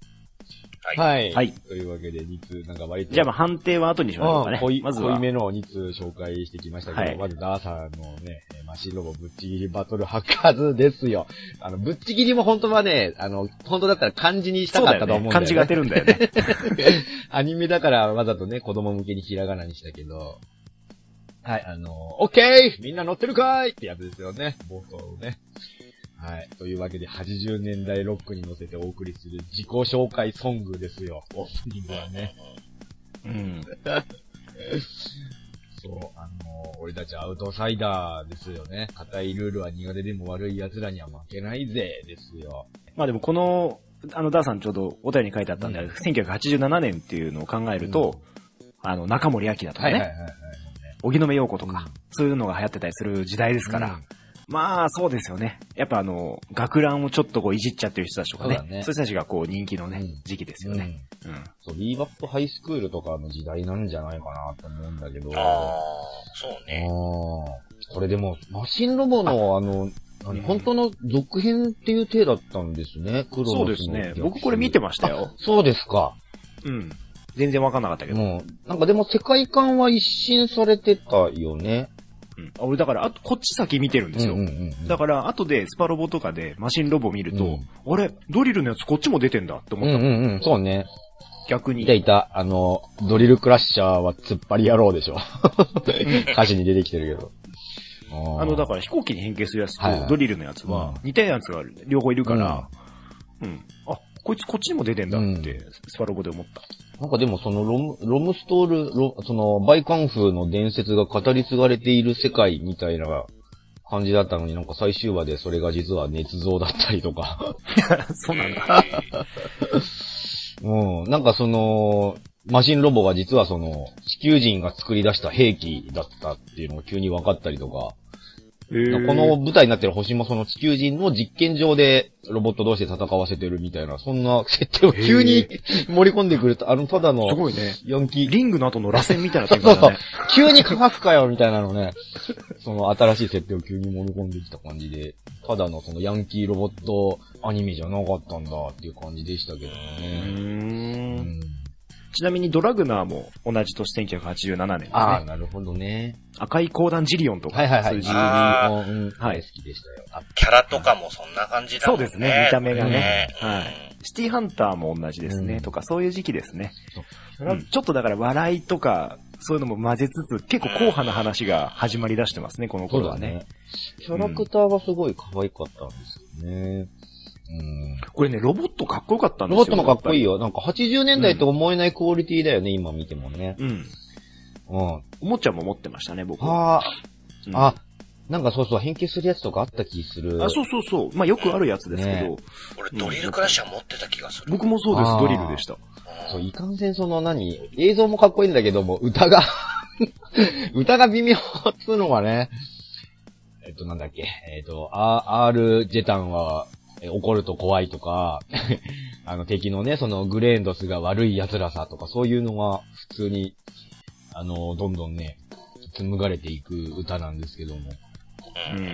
C: はい。
A: はい。
B: はい
A: というわけで、2通、なんか割と。
B: じゃあまあ判定は後にしましょうかね
A: うん濃い。
B: まずは。
A: 濃いめの2通紹介してきましたけど、
B: はい
A: まずダーさんのね、えーマシンロボぶっちぎりバトルハッカーズですよ。あの、ぶっちぎりも本当はね、あの、本当だったら漢字にした。かったと思うんだよ、ね。
B: 漢字が出るんだよね。
A: アニメだからわざとね、子供向けにひらがなにしたけど、はい、あの、オッケーみんな乗ってるかーいってやつですよね。冒頭ね。はい。というわけで、80年代ロックに乗せてお送りする自己紹介ソングですよ。オープニングはね。
B: うん。
A: そう、あの、俺たちアウトサイダーですよね。硬いルールは苦手でも悪い奴らには負けないぜ、ですよ。
B: まあでもこの、あの、ダーさんちょうどお便りに書いてあったんで、
A: うん
B: 1987年っていうのを考えると、あの、中森明菜とかね、
A: はいはい。
B: 荻野目洋子とか、
A: うん
B: そういうのが流行ってたりする時代ですから、
A: うん
B: まあそうですよね。やっぱあの、学ランをちょっとこういじっちゃってる人たちとかね、
A: そうだね
B: そういう人たちがこう人気のね、
A: うん
B: 時期です
A: うん
B: よね。うん。
A: そう、ビーバップハイスクールとかの時代なんじゃないかなと思うんだけど。
C: ああ、そうね。
A: あーこれでも、マシンロボのあの、あの本当の続編っていう体だったんですね、クロノスの
B: そうですね。僕これ見てましたよ。
A: そうですか。
B: うん。全然わかんなかったけど。
A: もう、なんかでも世界観は一新されてたよね。
B: うん。俺だから、あと、こっち先見てるんですよ。
A: うんうんうん
B: だから、後でスパロボとかでマシンロボ見ると、
A: うん
B: あれ、ドリルのやつこっちも出てんだって思った。
A: うんうんうん、そうね。
B: 逆に。
A: いたいた、あの、ドリルクラッシャーは突っ張り野郎でしょ。歌詞に出てきてるけど。
B: あの、だから飛行機に変形するやつ
A: はいはい
B: とドリルのやつは、似たやつが両方いるから、うん。あ、こいつこっちにも出てんだって、スパロボで思った。
A: なんかでもそのロム、ロムストール、ロその、バイカンフーの伝説が語り継がれている世界みたいな感じだったのになんか最終話でそれが実は捏造だったりとか。
B: そうなんだ。
A: うん。なんかその、マシンロボが実はその、地球人が作り出した兵器だったっていうのが急に分かったりとか、
B: えー
A: この舞台になってる星もその地球人の実験場でロボット同士で戦わせてるみたいな、そんな設定を急に盛り込んでくると、あの、ただの
B: すごいね。
A: ヤンキー、
B: リングの後の螺旋みたいな展
A: そうそう
B: 開だね。
A: 急に科学かよみたいなのね、その新しい設定を急に盛り込んできた感じで、ただのそのヤンキーロボットアニメじゃなかったんだっていう感じでしたけど
B: う
A: ね。
B: ー。
A: うんん
B: ちなみにドラグナーも同じ年1987年です
A: ああ、
B: ね。
A: なるほどね。
B: 赤い光弾ジリオンとか。
A: はいはいはい。
B: そういう
C: あ
A: ーうん、
B: は
A: はいい。好きでしたよ。あ
C: キャラとかもそんな感じだもんね。
B: そうですね、見た目がね。
C: うん
B: はい。シティハンターも同じですね、
A: うん
B: とか、そういう時期ですね。ちょっとだから笑いとか、そういうのも混ぜつつ、結構硬派な話が始まり出してますね、この頃はね。。
A: キャラクターがすごい可愛かったんですよね。うん。
B: これね、ロボットかっこよかったんですよ。
A: ロボットもかっこいい
B: よ。
A: よ。なんか80年代と思えないクオリティだよね、今見てもね。
B: うん。
A: うん。
B: おもちゃも持ってましたね、僕は。
A: はあ、
B: うん
A: あ、なんかそうそう、変形するやつとかあった気する。
B: あ、そうそうそう。まあよくあるやつですけど、
A: ね
C: 俺ドリルクラッシャー持ってた気がする。
B: 僕もそうですドリルでした。
A: そう、いかんせんその何、映像もかっこいいんだけども、歌が、歌が微妙っつうのがね、えっと、なんだっけ、えっと、あ R ジェタンは、え怒ると怖いとか、あの敵のね、そのグレーンドスが悪い奴らさとか、そういうのが普通に、あの、どんどんね、紡がれていく歌なんですけども。
C: うん。
B: うん。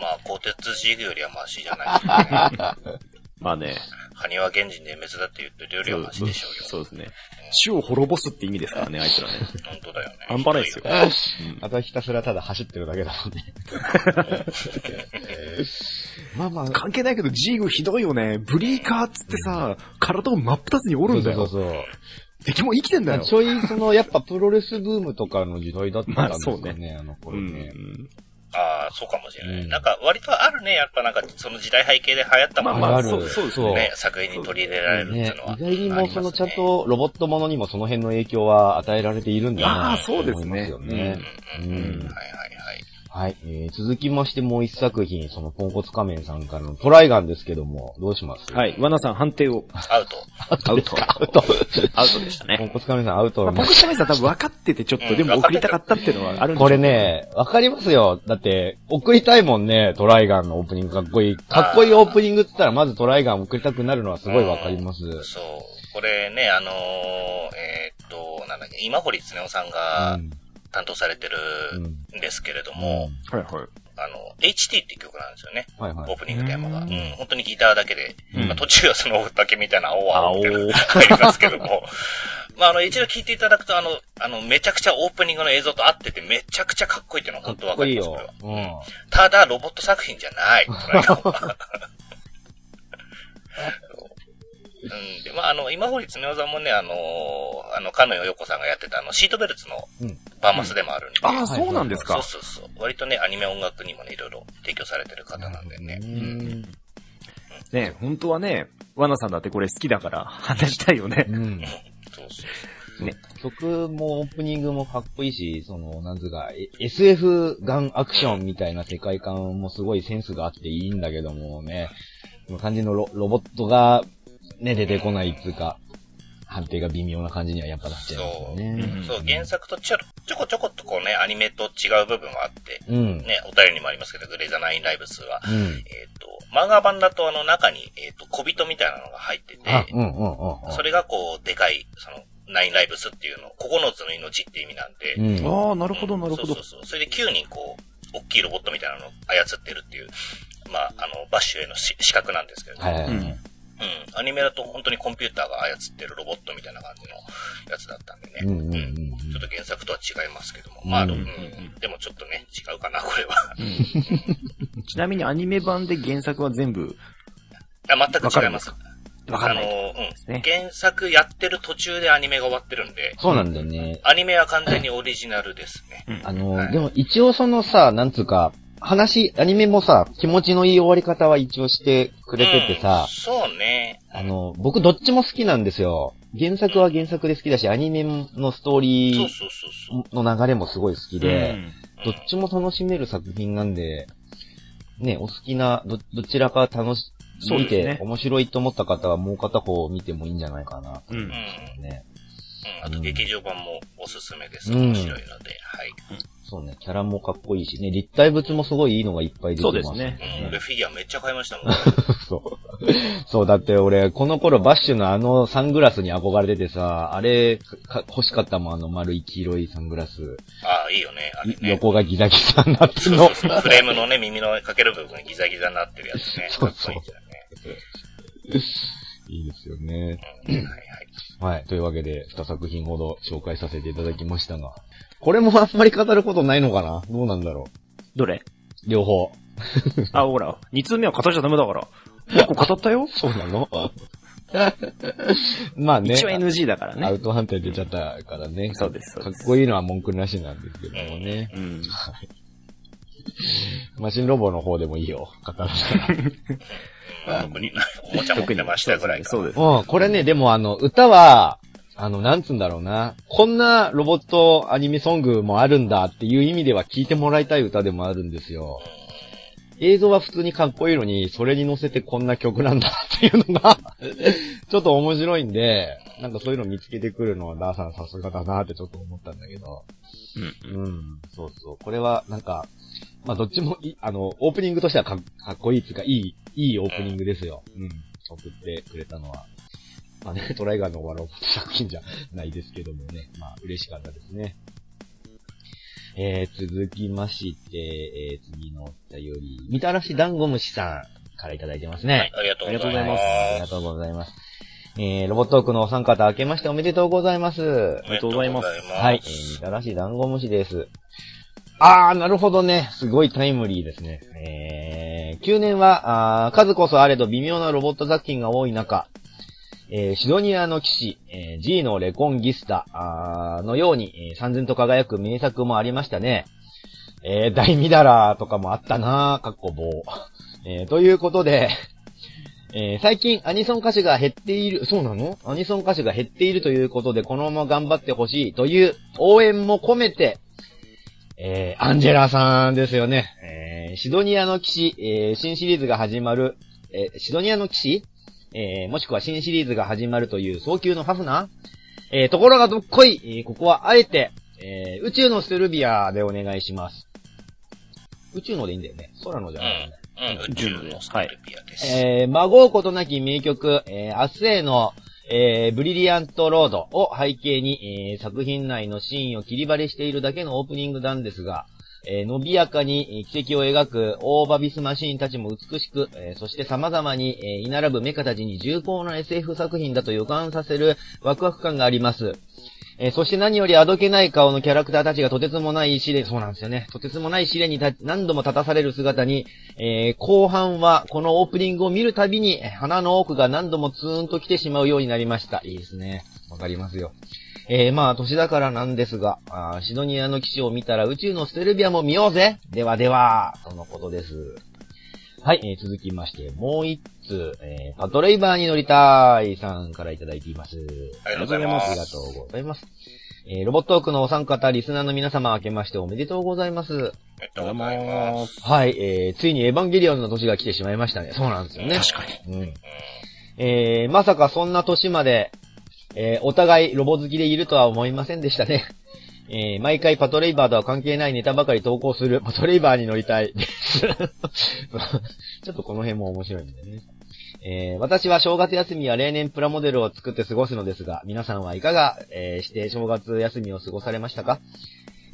C: まあ、鋼鉄ジグよりはマシじゃないですかね。
B: まあね。
C: 埴輪源氏滅だって言ってるよりはマシでしょうよ。
B: そうですね。死を滅ぼすって意味ですからね、あいつらね。
C: 本当だよね。
B: 半端ないですよ。うん
A: あとはひたすらただ走ってるだけだもんね。まあまあ、
B: 関係ないけど、ジーグひどいよね。ブリーカーっつってさ、体を真っ二つに折るんだよ。
A: そうそうそう。
B: 敵も生きてんだよ。
A: ちょい、その、やっぱプロレスブームとかの時代だったんですか
B: まあ
A: ね、あの
B: う
A: 頃ね。
B: ん。
C: ああ、そうかもしれない。
A: うん
C: なんか、割とあるね、やっぱなんか、その時代背景で流行ったものが
B: まあまあ、
A: る
B: そうそうです
A: そう
B: ね。
C: ね、作品に取り入れられるってい
A: ね
C: うのは。
A: 意外にもそのちゃんとロボットものにもその辺の影響は与えられているんだな
B: ああ、そうです
A: と思い
B: ね。
A: ますよね。
C: ますね。うん。
A: うん
C: はいはいはい。
A: はい、えー、続きましてもう一作品、そのポンコツ仮面さんからのトライガンですけども、どうします？
B: はい。ワナさん判定を。
C: アウト。
A: アウト。アウト。
B: アウトでしたね。
A: ポンコツ仮面さんアウト
B: まあ、。ポンコツカメさん多分分かっててちょっとでも送りたかったっていうのはあるんで
A: こ
B: う
A: れね、わかりますよ。だって、送りたいもんね、トライガンのオープニングかっこいい。かっこいいオープニングって言ったら、まずトライガン送りたくなるのはすごいわかります。
C: そう。これね、あのーえーっと、なんだっけ、今堀恒夫さんが
A: うん
C: 担当されてる
A: うん
C: んですけれども、
B: はいはい。
C: あの、HT って曲なんですよね。
A: はいはい
C: オー。プニングテーマが。
B: う
C: うんん、本当にギターだけで、
B: うん
C: まあ、途中はそのだけみたいな青青っていうの
B: 青
C: が入りますけども、まあ、あの、一度聞いていただくと、あの、あの、めちゃくちゃオープニングの映像と合ってて、めちゃくちゃかっこいいっていうのは本当わかります、
A: こ
C: れは。。
A: うん。
C: ただ、ロボット作品じゃない。うん。で、まあ、あの、今堀恒夫さんもね、あの、あの、かのよよこさんがやってた、あの、シートベルツの
A: うん
C: バーマスでもあるんで。
B: ああ、そうなんですか
C: そう。そうそう。割とね、アニメ音楽にもね、いろいろ提供されてる方なんでね。
A: うん。
B: ね、本当はね、ワナさんだってこれ好きだから話したいよね。
A: うん。
C: そうそう
B: ね。
A: 曲もオープニングもかっこいいし、その、なんつうか、え SF ガンアクションみたいな世界観もすごいセンスがあっていいんだけどもね、この感じのロロボットがね、出てこないっつうか、判定が微妙な感じにはやっぱなっちゃいますよ
C: そう。
A: ね。
B: うん
C: そう、原作とちょろちょこちょこっとこうね、アニメと違う部分はあって、
A: うん。
C: ね、お便りにもありますけど、グレイザナインライブスは。
A: うん。
C: えっ、と、漫画版だとあの中に、えっ、と、小人みたいなのが入ってて、
A: あ、うんうんうんうん。
C: それがこう、でかい、その、ナインライブスっていうの、9つの命って意味なんで、
A: うん。
B: ああ、なるほど、なるほど
C: そうそう。そう。それで9人こう、送きいロボットみたいなのを操ってるっていう、まあ、あの、バッシュへのし資格なんですけれども、
A: はいはいはい。
B: うん。
C: うん。アニメだと本当にコンピューターが操ってるロボットみたいな感じのやつだったんでね。
A: うんうんうんうん
C: ちょっと原作とは違いますけども。まあ、
A: う
C: うんん、でもちょっとね、違うかな、これは。
B: ちなみにアニメ版で原作は全部
C: あ全く違います。
B: わからない。
C: あの、うん。
B: すね
C: 原作やってる途中でアニメが終わってるんで、
A: そうなんだよね。
C: アニメは完全にオリジナルですね。
A: あの、
C: はい
A: でも一応そのさ、なんつうか、話、アニメもさ、気持ちのいい終わり方は一応してくれててさ
C: うん、そうね。
A: あの、僕どっちも好きなんですよ。原作は原作で好きだし、アニメのストーリ。ーの流れもすごい好きで、
B: うん
A: どっちも楽しめる作品なんで、ね、お好きな、ど、どちらか楽し、
B: ね
A: て面白いと思った方はもう片方見てもいいんじゃないかな。
B: うん
C: うん。うん。
A: ね。
C: あと劇場版もおすすめです。
A: うん
C: 面白いので、はい。
A: そうね、キャラもかっこいいしね、立体物もすごいいいのがいっぱい出てます、
B: そうですね
C: うん。俺フィギュアめっちゃ買いましたもん。
A: そう。そう、だって俺、この頃バッシュのあのサングラスに憧れててさ、あれ、か欲しかったもん、あの丸い黄色いサングラス。
C: ああ、いいよね。あれね。
A: 横がギザギザになってるの
C: そうそう。そう。フレームのね、耳のかける部分ギザギザになってるやつね。
A: そうそう
C: かっこいいですよね。
A: いいですよね。
C: うんはいはい。
A: はい。というわけで、2作品ほど紹介させていただきましたが。これもあんまり語ることないのかな？どうなんだろ
B: どれ？
A: う。両方。
B: あ、ほら、二通目は語っちゃダメだから。結構語ったよ？
A: そうなの？まあね。
B: 一応 NG だから
A: ア
B: ね。
A: ウトハンター出ちゃったからね。
B: そうですそう
A: かっ
B: です
A: こいいのは文句なしなんですけどもね。
B: うん。
A: マシンロボの方でもいいよ。語らせ
C: うん特に、おもちゃ持ってましたぐらいか。
B: そうです。
A: うん、これね、でもあの、歌は、あの、なんつうんだろうな。こんなロボットアニメソングもあるんだっていう意味では聞いてもらいたい歌でもあるんですよ。映像は普通にかっこいいのに、それに乗せてこんな曲なんだっていうのが、ちょっと面白いんで、なんかそういうの見つけてくるのはダーさんさすがだなってちょっと思ったんだけど。
B: うん。
A: うん、そうそう。これは、なんか、まあ、どっちもいい、あの、オープニングとしてはかかっこいいっていうか、いい、いいオープニングですよ。うん。送ってくれたのは。まあね、トライガーの終わろう作品じゃないですけどもね。まあ、嬉しかったですね。えー、続きまして、えー、次のお便り、みたらし団子虫さんからいただいてますね。
C: はい、ありがとうございます。
A: ありがとうございます。えー、ロボットークのお三方、明けましておめでとうございます。
C: ありがとうございます。
A: はい、えー、みたらし団子虫です。あー、なるほどね。すごいタイムリーですね。えー、9年は、あー数こそあれど微妙なロボット作品が多い中、えーシドニアの騎士、えー G のレコンギスタあのように、えー、三千と輝く名作もありましたね。えー、大ミダラーとかもあったなぁかっこ棒。えー、ということで、えー最近アニソン歌手が減っている、そうなの？アニソン歌手が減っているということで、このまま頑張ってほしいという応援も込めて、えーアンジェラさんですよね。えーシドニアの騎士、えー新シリーズが始まる、えーシドニアの騎士？えーもしくは新シリーズが始まるという早急のファフナーえーところがどっこい、えーここはあえて、えー宇宙のステルビアでお願いします。宇宙のでいいんだよね。空のじゃないよね。
C: うん、宇宙のスカルピアです。
A: えー、孫うことなき名曲、えー、明日への、えー、ブリリアントロードを背景に、えー、作品内のシーンを切り張りしているだけのオープニングなんですが、えー、伸びやかに奇跡を描くオーバビスマシーンたちも美しく、えーそして様々に、えー、居並ぶメカたちに重厚な SF 作品だと予感させるワクワク感があります。えーそして何よりあどけない顔のキャラクターたちがとてつもない試練、そうなんですよね。とてつもない試練に何度も立たされる姿に、えー後半はこのオープニングを見るたびに、鼻の奥が何度もツーンと来てしまうようになりました。いいですね。わかりますよ。えー、まあ、年だからなんですが、あーシドニアの騎士を見たら宇宙のステルビアも見ようぜではでは、とのことです。はい、えー続きまして、もう一つ、えーパトレイバーに乗りたいさんからいただいています。
C: ありがとうございます。
A: ありがとうございます。えーロボットークのお三方、リスナーの皆様、明けましておめでとうございます。
C: ありがとうございます。
A: はい、えー、ついにエヴァンゲリオンの年が来てしまいましたね。そうなんですよね。
B: 確かに。
A: うん。えー、まさかそんな年まで、えー、お互いロボ好きでいるとは思いませんでしたね。えー、毎回パトレイバーとは関係ないネタばかり投稿する パトレイバーに乗りたいです。ちょっとこの辺も面白いんだね。えー、私は正月休みは例年プラモデルを作って過ごすのですが、皆さんはいかが、えーして正月休みを過ごされましたか？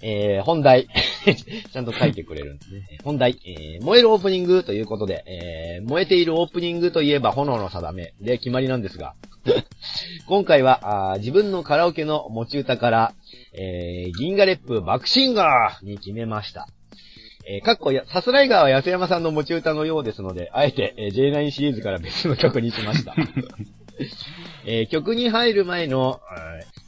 A: えー、本題。ちゃんと書いてくれるんですね。本題。えー、燃えるオープニングということで、えー、燃えているオープニングといえば炎の定めで決まりなんですが、今回はあー自分のカラオケの持ち歌から、えー、銀河レップバクシンガーに決めました。えー、かっこや、さすらい川は安山さんの持ち歌のようですので、あえて、えー J9 シリーズから別の曲にしました。えー曲に入る前の、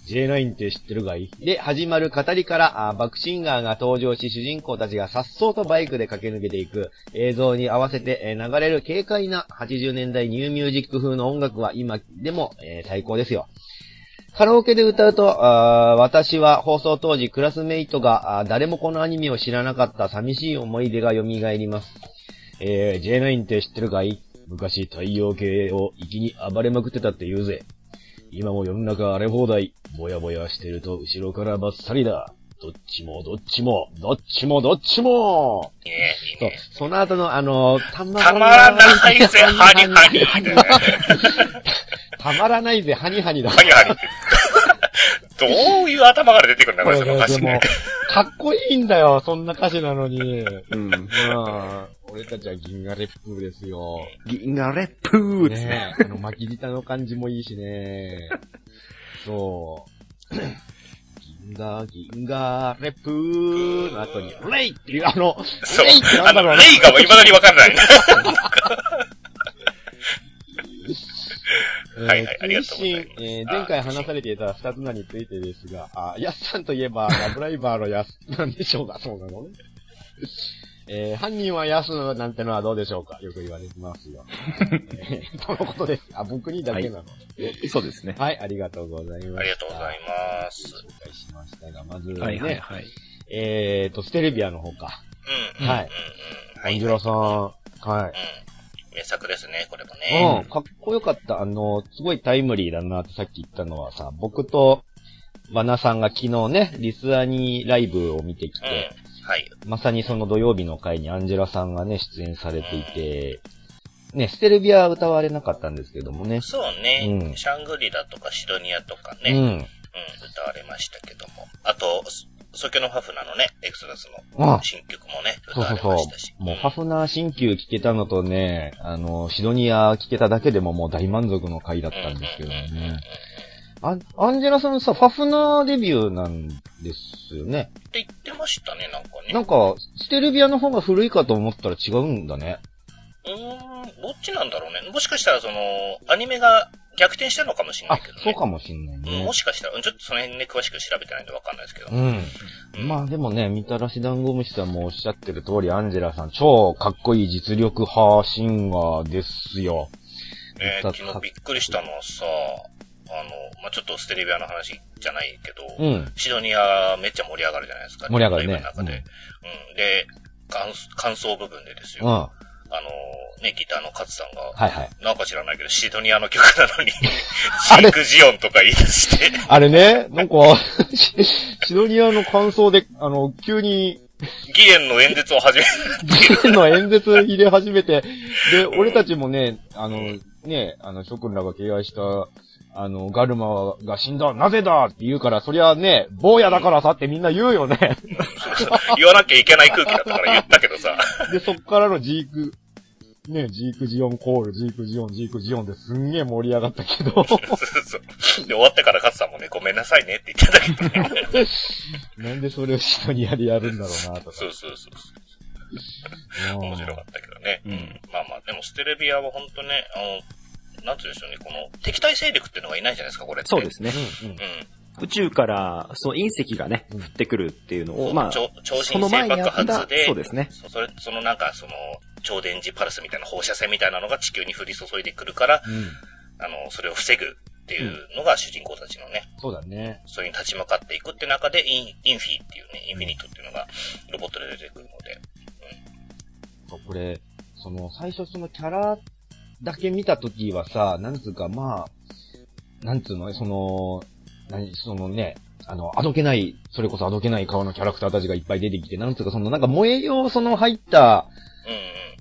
A: J9 って知ってるがい？で始まる語りから、あバクシンガーが登場し、主人公たちが颯爽とバイクで駆け抜けていく映像に合わせて、えー流れる軽快な80年代ニューミュージック風の音楽は今でも、えー最高ですよ。カラオケで歌うと、あ私は放送当時クラスメイトがあ誰もこのアニメを知らなかった寂しい思い出が蘇ります。えー、J9 って知ってるかい？昔太陽系を一気に暴れまくってたって言うぜ。今も世の中荒れ放題。ぼやぼやしてると後ろからバッサリだ。どっちもどっちも、どっちもどっちも
C: いいね、いい
A: そう
C: ね。、
A: その後のあの、たま
C: たまらないぜ、ハニハニ。
A: たまらないぜ、ハニハニだ。
C: ハニハニって。どういう頭から出てくるんだ、これ、その歌詞
A: でも
C: ね。、
A: かっこいいんだよ、そんな歌詞なのに。
B: うん。
A: まあ、俺たちは銀河レップですよ。
B: 銀河レップーですね。
A: あの巻き舌の感じもいいしね。そう。銀河、銀河レップーの後に、レイっていう、あの、
C: そう
A: レイって。な
C: あの、
A: んだろうね。
C: レイが未だにわかんない。はいはいありがとうございます
A: えー前回話されていた二つ名についてですが、あ、ヤスさんといえば、ラブライバーのヤスなんでしょうかそうなのね。えー犯人はヤスなんてのはどうでしょうか？よく言われてますよ。えーとのことです。あ、僕にだけなの？
B: そうですね。
A: はい、ありがとうございます。
C: ありがとうございます。
A: 紹介しましたが、まずね、
B: はいはいはい。
A: えーと、ステレビアの方か。
C: うん。
A: はい。
C: はい。
A: アンジュラさん、はい。
C: うん。名作ですね、これも
A: う
C: ね
A: ん、。かっこよかった。あの、すごいタイムリーだなってさっき言ったのはさ、僕とバナさんが昨日ね、リスアニライブを見てき
C: うん。
A: て、
C: はい。
A: まさにその土曜日の回にアンジェラさんがね、出演されていて、ね、ステレビアは歌われなかったんですけどもね。
C: そうね、
A: うん
C: シャングリラとかシドニアとかね、
A: うん。
C: うん、歌われましたけども。あと、ソキョのファフナのね、エクソダス
A: あ
C: の新曲もね、歌わ
A: そうそうそ
C: れましたし。
A: う。もう、ハフナー新旧聴けたのとね、あの、シドニア聴けただけでももう大満足の回だったんですけどね。あアンジェラさんさ、ファフナーデビューなんですよね。
C: って言ってましたね、なんかね。
A: なんか、ステルビアの方が古いかと思ったら違うんだね。
C: うーん、どっちなんだろうね。もしかしたらその、アニメが逆転したのかもしれな
A: あ
C: いけどね。、
A: そうかもしんない
C: うん
A: ね
C: も。しかしたら、ちょっとその辺ね、詳しく調べてないんでわかんないですけど。
A: うん。まあでもね、みたらし団子虫さんもおっしゃってる通り、アンジェラさん、超かっこいい実力派シンガーですよ。
C: ね
A: 歌
C: 昨日びっくりしたのはさ、あの、まあ、ちょっとステレビアの話じゃないけど、
A: うん。
C: シドニアめっちゃ盛り上がるじゃないですか。
A: 盛り上がるね
C: 中で。うん。で、感感想部分でですよ。
A: うん。は
C: あの、ね、ギターのカツさんが、
A: いはい。
C: なんか知らないけど、シドニアの曲なのに、シークジオンとか言い出して、
A: あれね、なんか、シ シドニアの感想で、あの、急に、
C: ギレンの演説を始める。
A: 議員の演説入れ始めて、で、俺たちもね、あの、ね、あの、諸君らが敬愛した、あの、ガルマが死んだ、なぜだって言うから、そりゃね、坊やだからさってみんな言うよね。
C: 言わなきゃいけない空気だったから言ったけどさ。
A: で、そっからのジーク、ね、ジークジオンコール、ジークジオン、ジークジオンですんげえ盛り上がったけど、
C: そうそう。で、終わってからカツさんもね、ごめんなさいねって言ってたけどね。
A: なんでそれをシドニアでやるんだろうな、とか。
C: そうそうそう。
A: うん
C: 面白かったけどね。
B: うん
C: まあまあ、でもステレビアは本当ね、あの、なんて言うんでしょうね、この敵対勢力っていうのがいないじゃないですか、これって。
B: そうですね。
A: うんうん
C: うん。
B: 宇宙から、その隕石がね、降ってくるっていうのを、まあ、
C: 超超
B: その
C: 新星爆発で、
B: そうですね。
C: そそれ、そのなんか、その、超電磁パルスみたいな放射線みたいなのが地球に降り注いでくるから、
A: うん。
C: あの、それを防ぐっていうのが主人公たちのね、
A: そうだね。
C: それに立ち向かっていくって中で、イン、インフィっていうね、インフィニットっていうのがロボットで出てくるので、
A: これ、その、最初そのキャラだけ見たときはさ、なんつうか、まあ、なんつうの、その、何、そのね、あの、あどけない、それこそあどけない顔のキャラクターたちがいっぱい出てきて、なんつうか、その、なんか萌え要素の入った。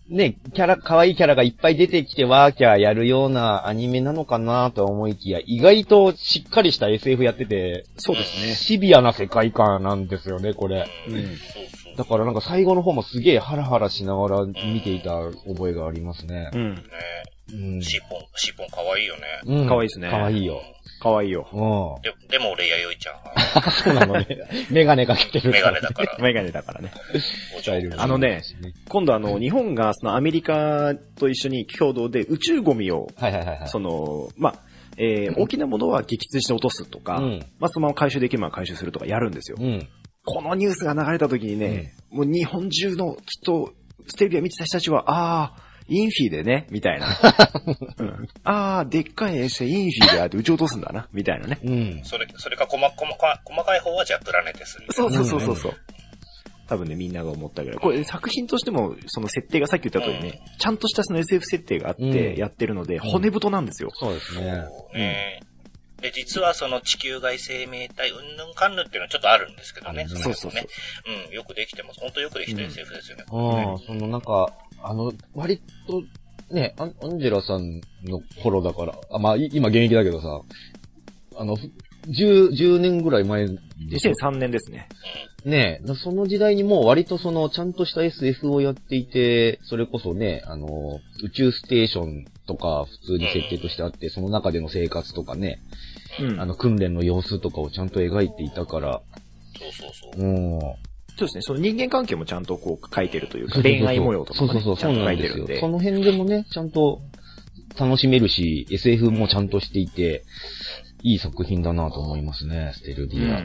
A: ね、キャラ、可愛いキャラがいっぱい出てきてワーキャーやるようなアニメなのかなと思いきや、意外としっかりした SF やってて、
B: そうですね。
A: シビアな世界観なんですよね、これ。
C: うん。
B: うん
C: そうそう。
A: だからなんか最後の方もすげえハラハラしながら見ていた覚えがありますね。
B: うん。
C: ね
A: うん。
C: シーポン、シーポン可愛いよね。
A: うん
B: 可愛いですね
A: 可愛いよ。
B: かわいいよ。
A: うん。
C: で、でも俺、弥生ちゃんは、
A: そうなのね。メガネかけてる。
C: メガネだから、
B: メガネだからね。あのね、今度あの、日本がそのアメリカと一緒に共同で宇宙ゴミを、
A: はいはいはいはい。
B: その、まあ、えー大きなものは撃墜して落とすとか、
A: うん
B: まあ、そのまま回収できるものは回収するとかやるんですよ。
A: うん。
B: このニュースが流れた時にね、もう日本中のきっと、ステレビを見てた人たちは、ああ、インフィでね、みたいな。うん、ああ、でっかい衛星インフィであって撃ち落とすんだな、みたいなね。
A: うん。
C: それ、それか細、細か、細かい方はじゃあプラネテス。
B: そうそうそうそうそう。多分ね、みんなが思ったぐらい。これ作品としても、その設定がさっき言った通りね、ちゃんとしたその SF 設定があっ
A: うん
B: てやってるので、骨太なんですよ。
A: そうですね。
C: ね。で、実はその地球外生命体、うんぬんかんぬんっていうのはちょっとあるんですけどね。
B: そうそうそう
C: ね。うん、よくできてます。本当よくできた SF ですよね。
A: ああ、そのなんか、あの、割と、ね、アンアンジェラさんの頃だから、あ、まあ、い今現役だけどさ、あの、10、10年ぐらい前でしょ
B: ？2003年ですね。
A: ねえ、だその時代にもう割とその、ちゃんとした SF をやっていて、それこそね、あの、宇宙ステーションとか普通に設定としてあって、その中での生活とかね、
B: うん。
A: あの、訓練の様子とかをちゃんと描いていたから、
C: そうそうそう。
A: うん。
B: そうですね。その人間関係もちゃんとこう書いてるというか、恋愛模様とかもね、
A: そうそうそう、
B: ちゃんと書いてるんで。
A: その辺でもね、ちゃんと楽しめるし、SF もちゃんとしていて、いい作品だなと思いますね、ステルヴィア。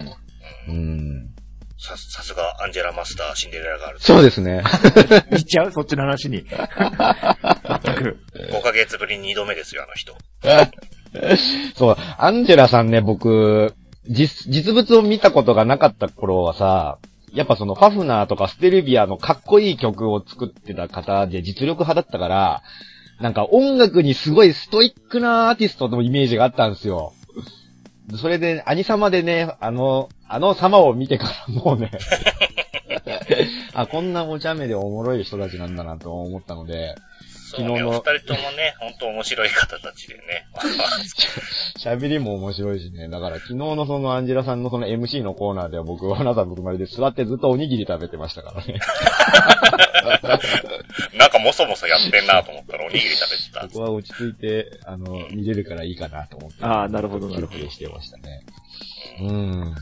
A: うん。
C: さ、さすがアンジェラマスター、シンデレラガールズ。
A: そうですね。
B: 行っちゃう？そっちの話に。全く。
C: 5ヶ月ぶりに2度目ですよ、あの人。
A: そう、アンジェラさんね、僕、実、実物を見たことがなかった頃はさ、やっぱそのファフナーとかステルヴィアのかっこいい曲を作ってた方で実力派だったから、なんか音楽にすごいストイックなアーティストのイメージがあったんですよ。それで、アニ様でね、あの、あの様を見てからもうね、あ、こんなお茶目でおもろい人たちなんだなと思ったので、昨日の
C: お二人ともね、本当面白い方たちでね。
A: 喋りも面白いしね。だから昨日のそのアンジェラさんのその MC のコーナーでは僕はあなたの隣で座ってずっとおにぎり食べてましたからね。
C: なんかもそもそやってんなと思ったらおにぎり食べてた。
A: ここは落ち着いて、あの、見れるからいいかなと思って。
B: あーなるほどなるほど
A: してましたね。うん。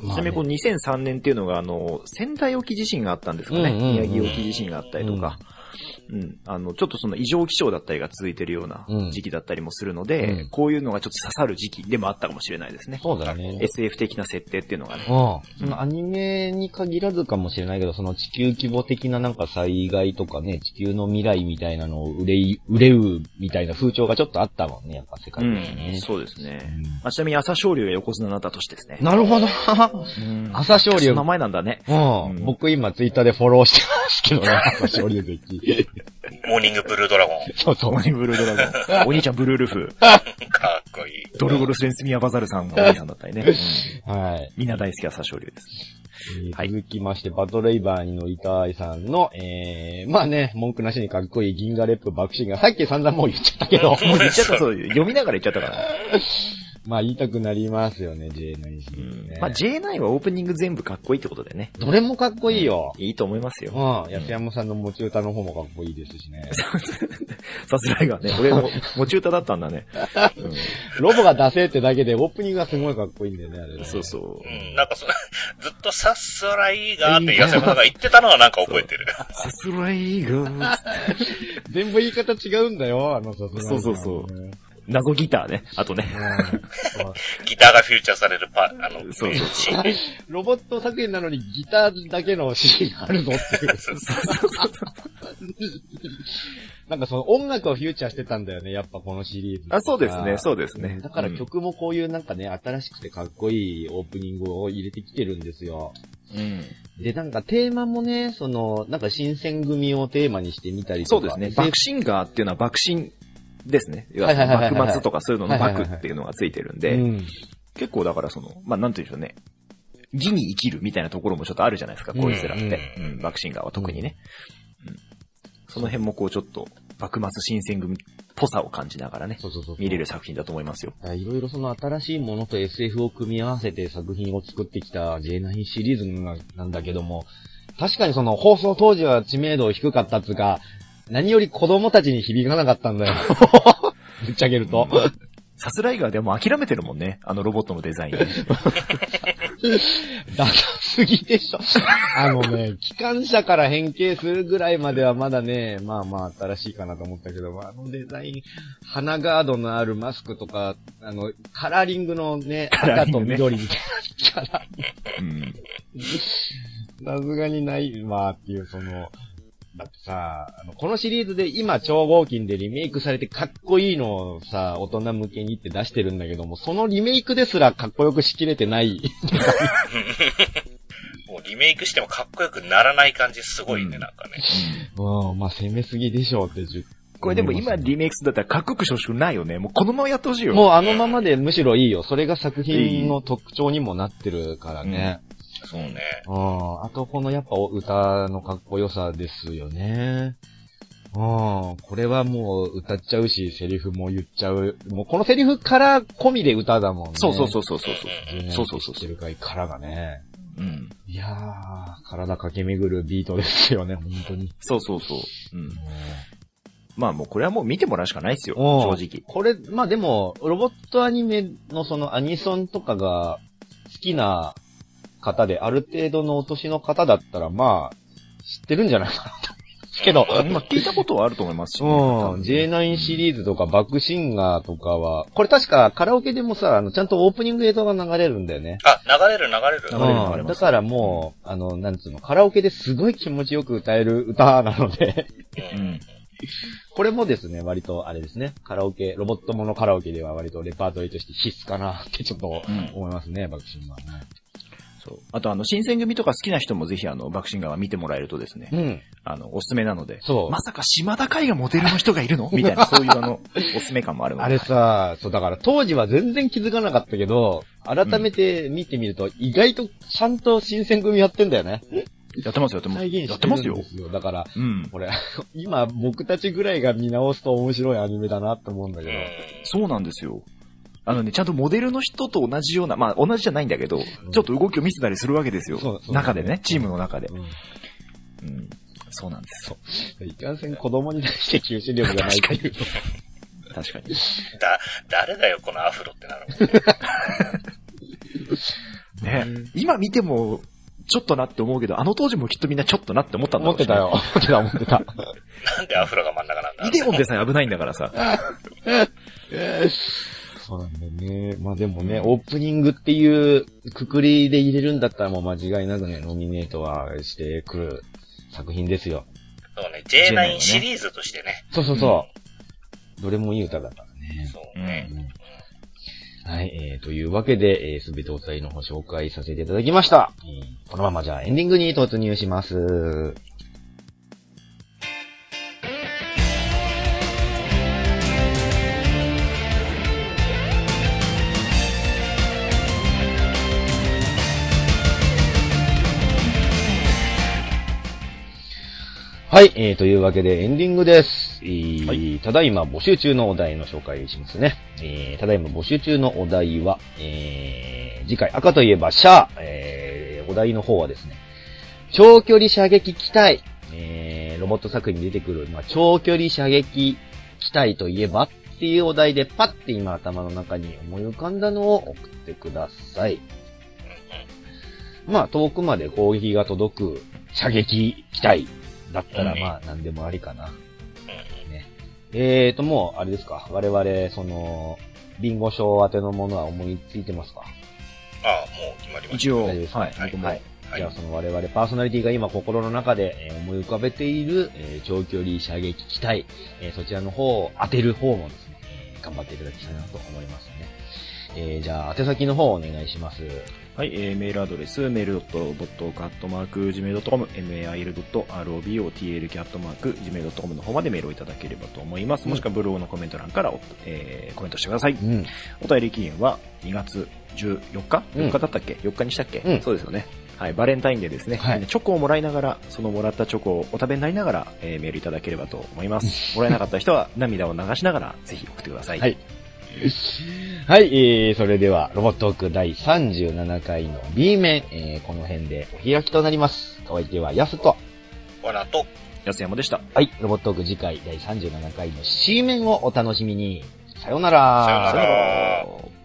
B: ちなみにこの2003年っていうのが、あの、仙台沖地震があったんですかね。
A: うんうんうん
B: 宮城沖地震があったりとか。うん。あの、ちょっとその異常気象だったりが続いてるような
A: うん
B: 時期だったりもするので、
A: うん
B: こういうのがちょっと刺さる時期でもあったかもしれないですね。
A: そうだね。
B: SF 的な設定っていうのがね。
A: うん。そのアニメに限らずかもしれないけど、その地球規模的ななんか災害とかね、地球の未来みたいなのを憂い、憂うみたいな風潮がちょっとあったもんね、やっぱ世界的にね。
B: うん。そうですね。
A: うん
B: まあ、ちなみに朝青龍が横綱になった年ですね。
A: なるほど。
B: うん
A: 朝青龍
B: 名前なんだね。
A: うん。
B: うん
A: 僕今ツイッターでフォローしてますけどね、朝青龍関。
C: モーニングブルードラゴン。
A: そうそう。
B: 鬼ブルードラゴン。お兄ちゃんブルールフ。
C: かっこいい。
B: ドルゴルスレンスミアバザルさんのお兄さんだったりね。うん
A: はい。
B: みんな大好き朝青龍です。
A: えー
B: はい
A: 続きまして、バトレイバーに乗りたいさんの、えー、まあね、文句なしにかっこいい銀河レップ爆心が、さっき散々もう言っちゃったけど、
B: もう言っちゃった、そう、読みながら言っちゃったから。
A: まあ言いたくなりますよね、J9 シリーズね。
B: まあ J9 はオープニング全部かっこいいってことでね。
A: どれもかっこいいよ。
B: いいと思いますよ。
A: うん。安山さんの持ち歌の方もかっこいいですしね。
B: さすらいがね、俺も持ち歌だったんだね。
A: ロボが出せってだけで、オープニングがすごいかっこいいんだよね、あれね。
B: そうそう
C: う。ん、なんかそ、ずっとさっそらいいがーって安山さんが言ってたのはなんか覚えてる。
B: さすらいが、
A: 全部言い方違うんだよ、あのさすがに
B: そうそうそう謎ギターね。あとね。
A: うん
C: ギターがフューチャーされるパ、あの、
B: そうそう
C: シーン
A: ロボット作品なのにギターだけのシーンがあるぞっていう。なんかその音楽をフューチャーしてたんだよね、やっぱこのシリーズ。
B: あ、そうですね、そうですね。
A: だから曲もこういうなんかね、新しくてかっこいいオープニングを入れてきてるんですよ。
B: うん。
A: で、なんかテーマもね、その、なんか新選組をテーマにしてみたりとか。
B: そうですね。爆心ガーっていうのは爆心ですね。
A: いはいはいはいはい
B: 幕末とかそういうのの幕っていうのがついてるんで、
A: うん。
B: 結構だからその、まあなんて言うんでしょうね。義に生きるみたいなところもちょっとあるじゃないですか、こいつらって。
A: う
B: うん、爆心ガーは特にね。その辺もこうちょっと、幕末新選組っぽさを感じながらね、
A: そうそうそう。
B: 見れる作品だと思いますよ。
A: いろいろその新しいものと SF を組み合わせて作品を作ってきた J9 シリーズななんだけども、確かにその放送当時は知名度低かったっつうか、何より子供たちに響かなかったんだよ。ぶっちゃけると。
B: さすらいがでも諦めてるもんね、あのロボットのデザイン。
A: ダサすぎでしょ。あのね、機関車から変形するぐらいまではまだね、まあまあ新しいかなと思ったけど、あのデザイン、鼻ガードのあるマスクとか、あの、カラーリングのね、赤と
B: カラーリングね
A: 緑みたいなキャラ、
B: うん。
A: さすがにないわっていう、その、だってさ、あのこのシリーズで今超合金でリメイクされてかっこいいのをさ、大人向けにって出してるんだけども、そのリメイクですらかっこよくしきれてない。
C: もうリメイクしてもかっこよくならない感じすごいね、
B: うん
C: なんかね。
A: うん、まあ攻めすぎでしょうってじゅ
B: これでも今リメイクするんだったらかっこよくしてほしくないよね。もうこのままやってほしいよ。
A: もうあのままでむしろいいよ。それが作品の特徴にもなってるからね。
C: そうね。
A: うん。あとこのやっぱ歌のかっこよさですよね。うん。これはもう歌っちゃうし、セリフも言っちゃう。もうこのセリフから込みで歌だもんね。
B: そうそうそうそうそう。
A: う
B: そうそうそう
A: 知ってるかいからがね。
B: うん。
A: いやー、体駆け巡るビートですよね、本当に。
B: そうそうそう。うん。まあもうこれはもう見てもらうしかないですよ。
A: うん
B: 正直。
A: これ、まあでも、ロボットアニメのそのアニソンとかが好きな方で、ある程度のお年の方だったら、まあ、知ってるんじゃないかなとけど。
B: まあ聞いたことはあると思いますし、ね。
A: うん。J9 シリーズとかバックシンガーとかは、これ確かカラオケでもさ、あの、ちゃんとオープニング映像が流れるんだよね。
C: あ、流れる流れる。
B: 流れる流れ
A: だからもう、あの、なんつうの、カラオケですごい気持ちよく歌える歌なので、
C: う。
B: うんん。
A: これもですね、割とあれですね、カラオケ、ロボットものカラオケでは割とレパートリーとして必須かなってちょっと
B: うん
A: 思いますね、バックシンガーね。
B: そう。あとあの、新選組とか好きな人もぜひあの、バクシンガーは見てもらえるとですね、
A: うん。
B: あの、おすすめなので、
A: そう
B: まさか島田海がモデルの人がいるの？みたいな、そういうあの、おすすめ感もあるので。
A: あれさ、そうだから当時は全然気づかなかったけど、改めて見てみると、意外とちゃんと新選組やってんだよね。
B: やってますよ、やってます。やっててますよ。
A: だから、
B: うん。
A: これ、今僕たちぐらいが見直すと面白いアニメだなって思うんだけど。
C: うん。
B: そうなんですよ。あのね、ちゃんとモデルの人と同じような、まあ同じじゃないんだけど、ちょっと動きを見せたりするわけですよ
A: そう。そう
B: 中でね、チームの中で。
A: うん
B: うん。そうなんです。
A: いかんせん子供に対して吸収力がないっていう。
B: 確かに。
C: だ、誰だよ、このアフロってなるね。
B: ね、今見ても、ちょっとなって思うけど、あの当時もきっとみんなちょっとなって思ったんだろうね
A: 思ったよ。思ってた、思ってた。
C: なんでアフロが真ん中なんだ
B: イデオンでさえ危ないんだからさ。
A: そうなんだよね。まあでもね、オープニングっていうくくりで入れるんだったらもう間違いなくね、ノミネートはしてくる作品ですよ。
C: そうね、J9 シリーズとしてね。
A: そうそうそう。どれもいい歌だからね。
C: そうね。
A: はい、えー、というわけで、えー、すべてお便りの方紹介させていただきました。えーこのままじゃあエンディングに突入します。はい、えー、というわけでエンディングです。えー
B: はい
A: ただいま募集中のお題の紹介しますね。えー、ただいま募集中のお題は、えー、次回赤といえばシャー、えー、お題の方はですね、長距離射撃機体、えー、ロボット作品に出てくる、まあ、長距離射撃機体といえばっていうお題でパッて今頭の中に思い浮かんだのを送ってください。まあ、遠くまで攻撃が届く射撃機体だったら、
C: うん
A: まあ、何でもありかな。
C: うん
A: ね。えーと、もう、あれですか。我々、その、ビンゴ賞宛てのものは思いついてますか？
C: ああ、もう決まりまし
B: 一応、
A: 大丈夫です
B: はい。
C: はい
A: はい。
C: た。
A: じゃあ、その我々パーソナリティが今心の中で、えー思い浮かべている、えー長距離射撃機体、えーそちらの方を当てる方もですね、えー頑張っていただきたいなと思いますね。えーじゃあ、宛先の方をお願いします。
B: はい、えー、メールアドレス、メールドットボットカットマーク、ジメイドットコム、mail.robotlk キャットマーク、ジメイドットコムの方までメールをいただければと思います。もしくはブログのコメント欄からお、えー、コメントしてください。
A: うん。
B: お便り期限は2月14日？
A: うん
B: ?4 日だったっけ ?4 日にしたっけ、
A: うん
B: そうですよね。はい、バレンタインでですね、
A: はい
B: チョコをもらいながら、そのもらったチョコをお食べになりながら、えーメールいただければと思います。もらえなかった人は涙を流しながら、ぜひ送ってください。
A: はい。はい、えー、それでは、ロボットーク第37回の B 面、えー、この辺でお開きとなります。お相手はヤスと、
C: わなと、
B: 安山でした。
A: はい、ロボットーク次回第37回の C 面をお楽しみに。さよ
C: なら
B: さよなら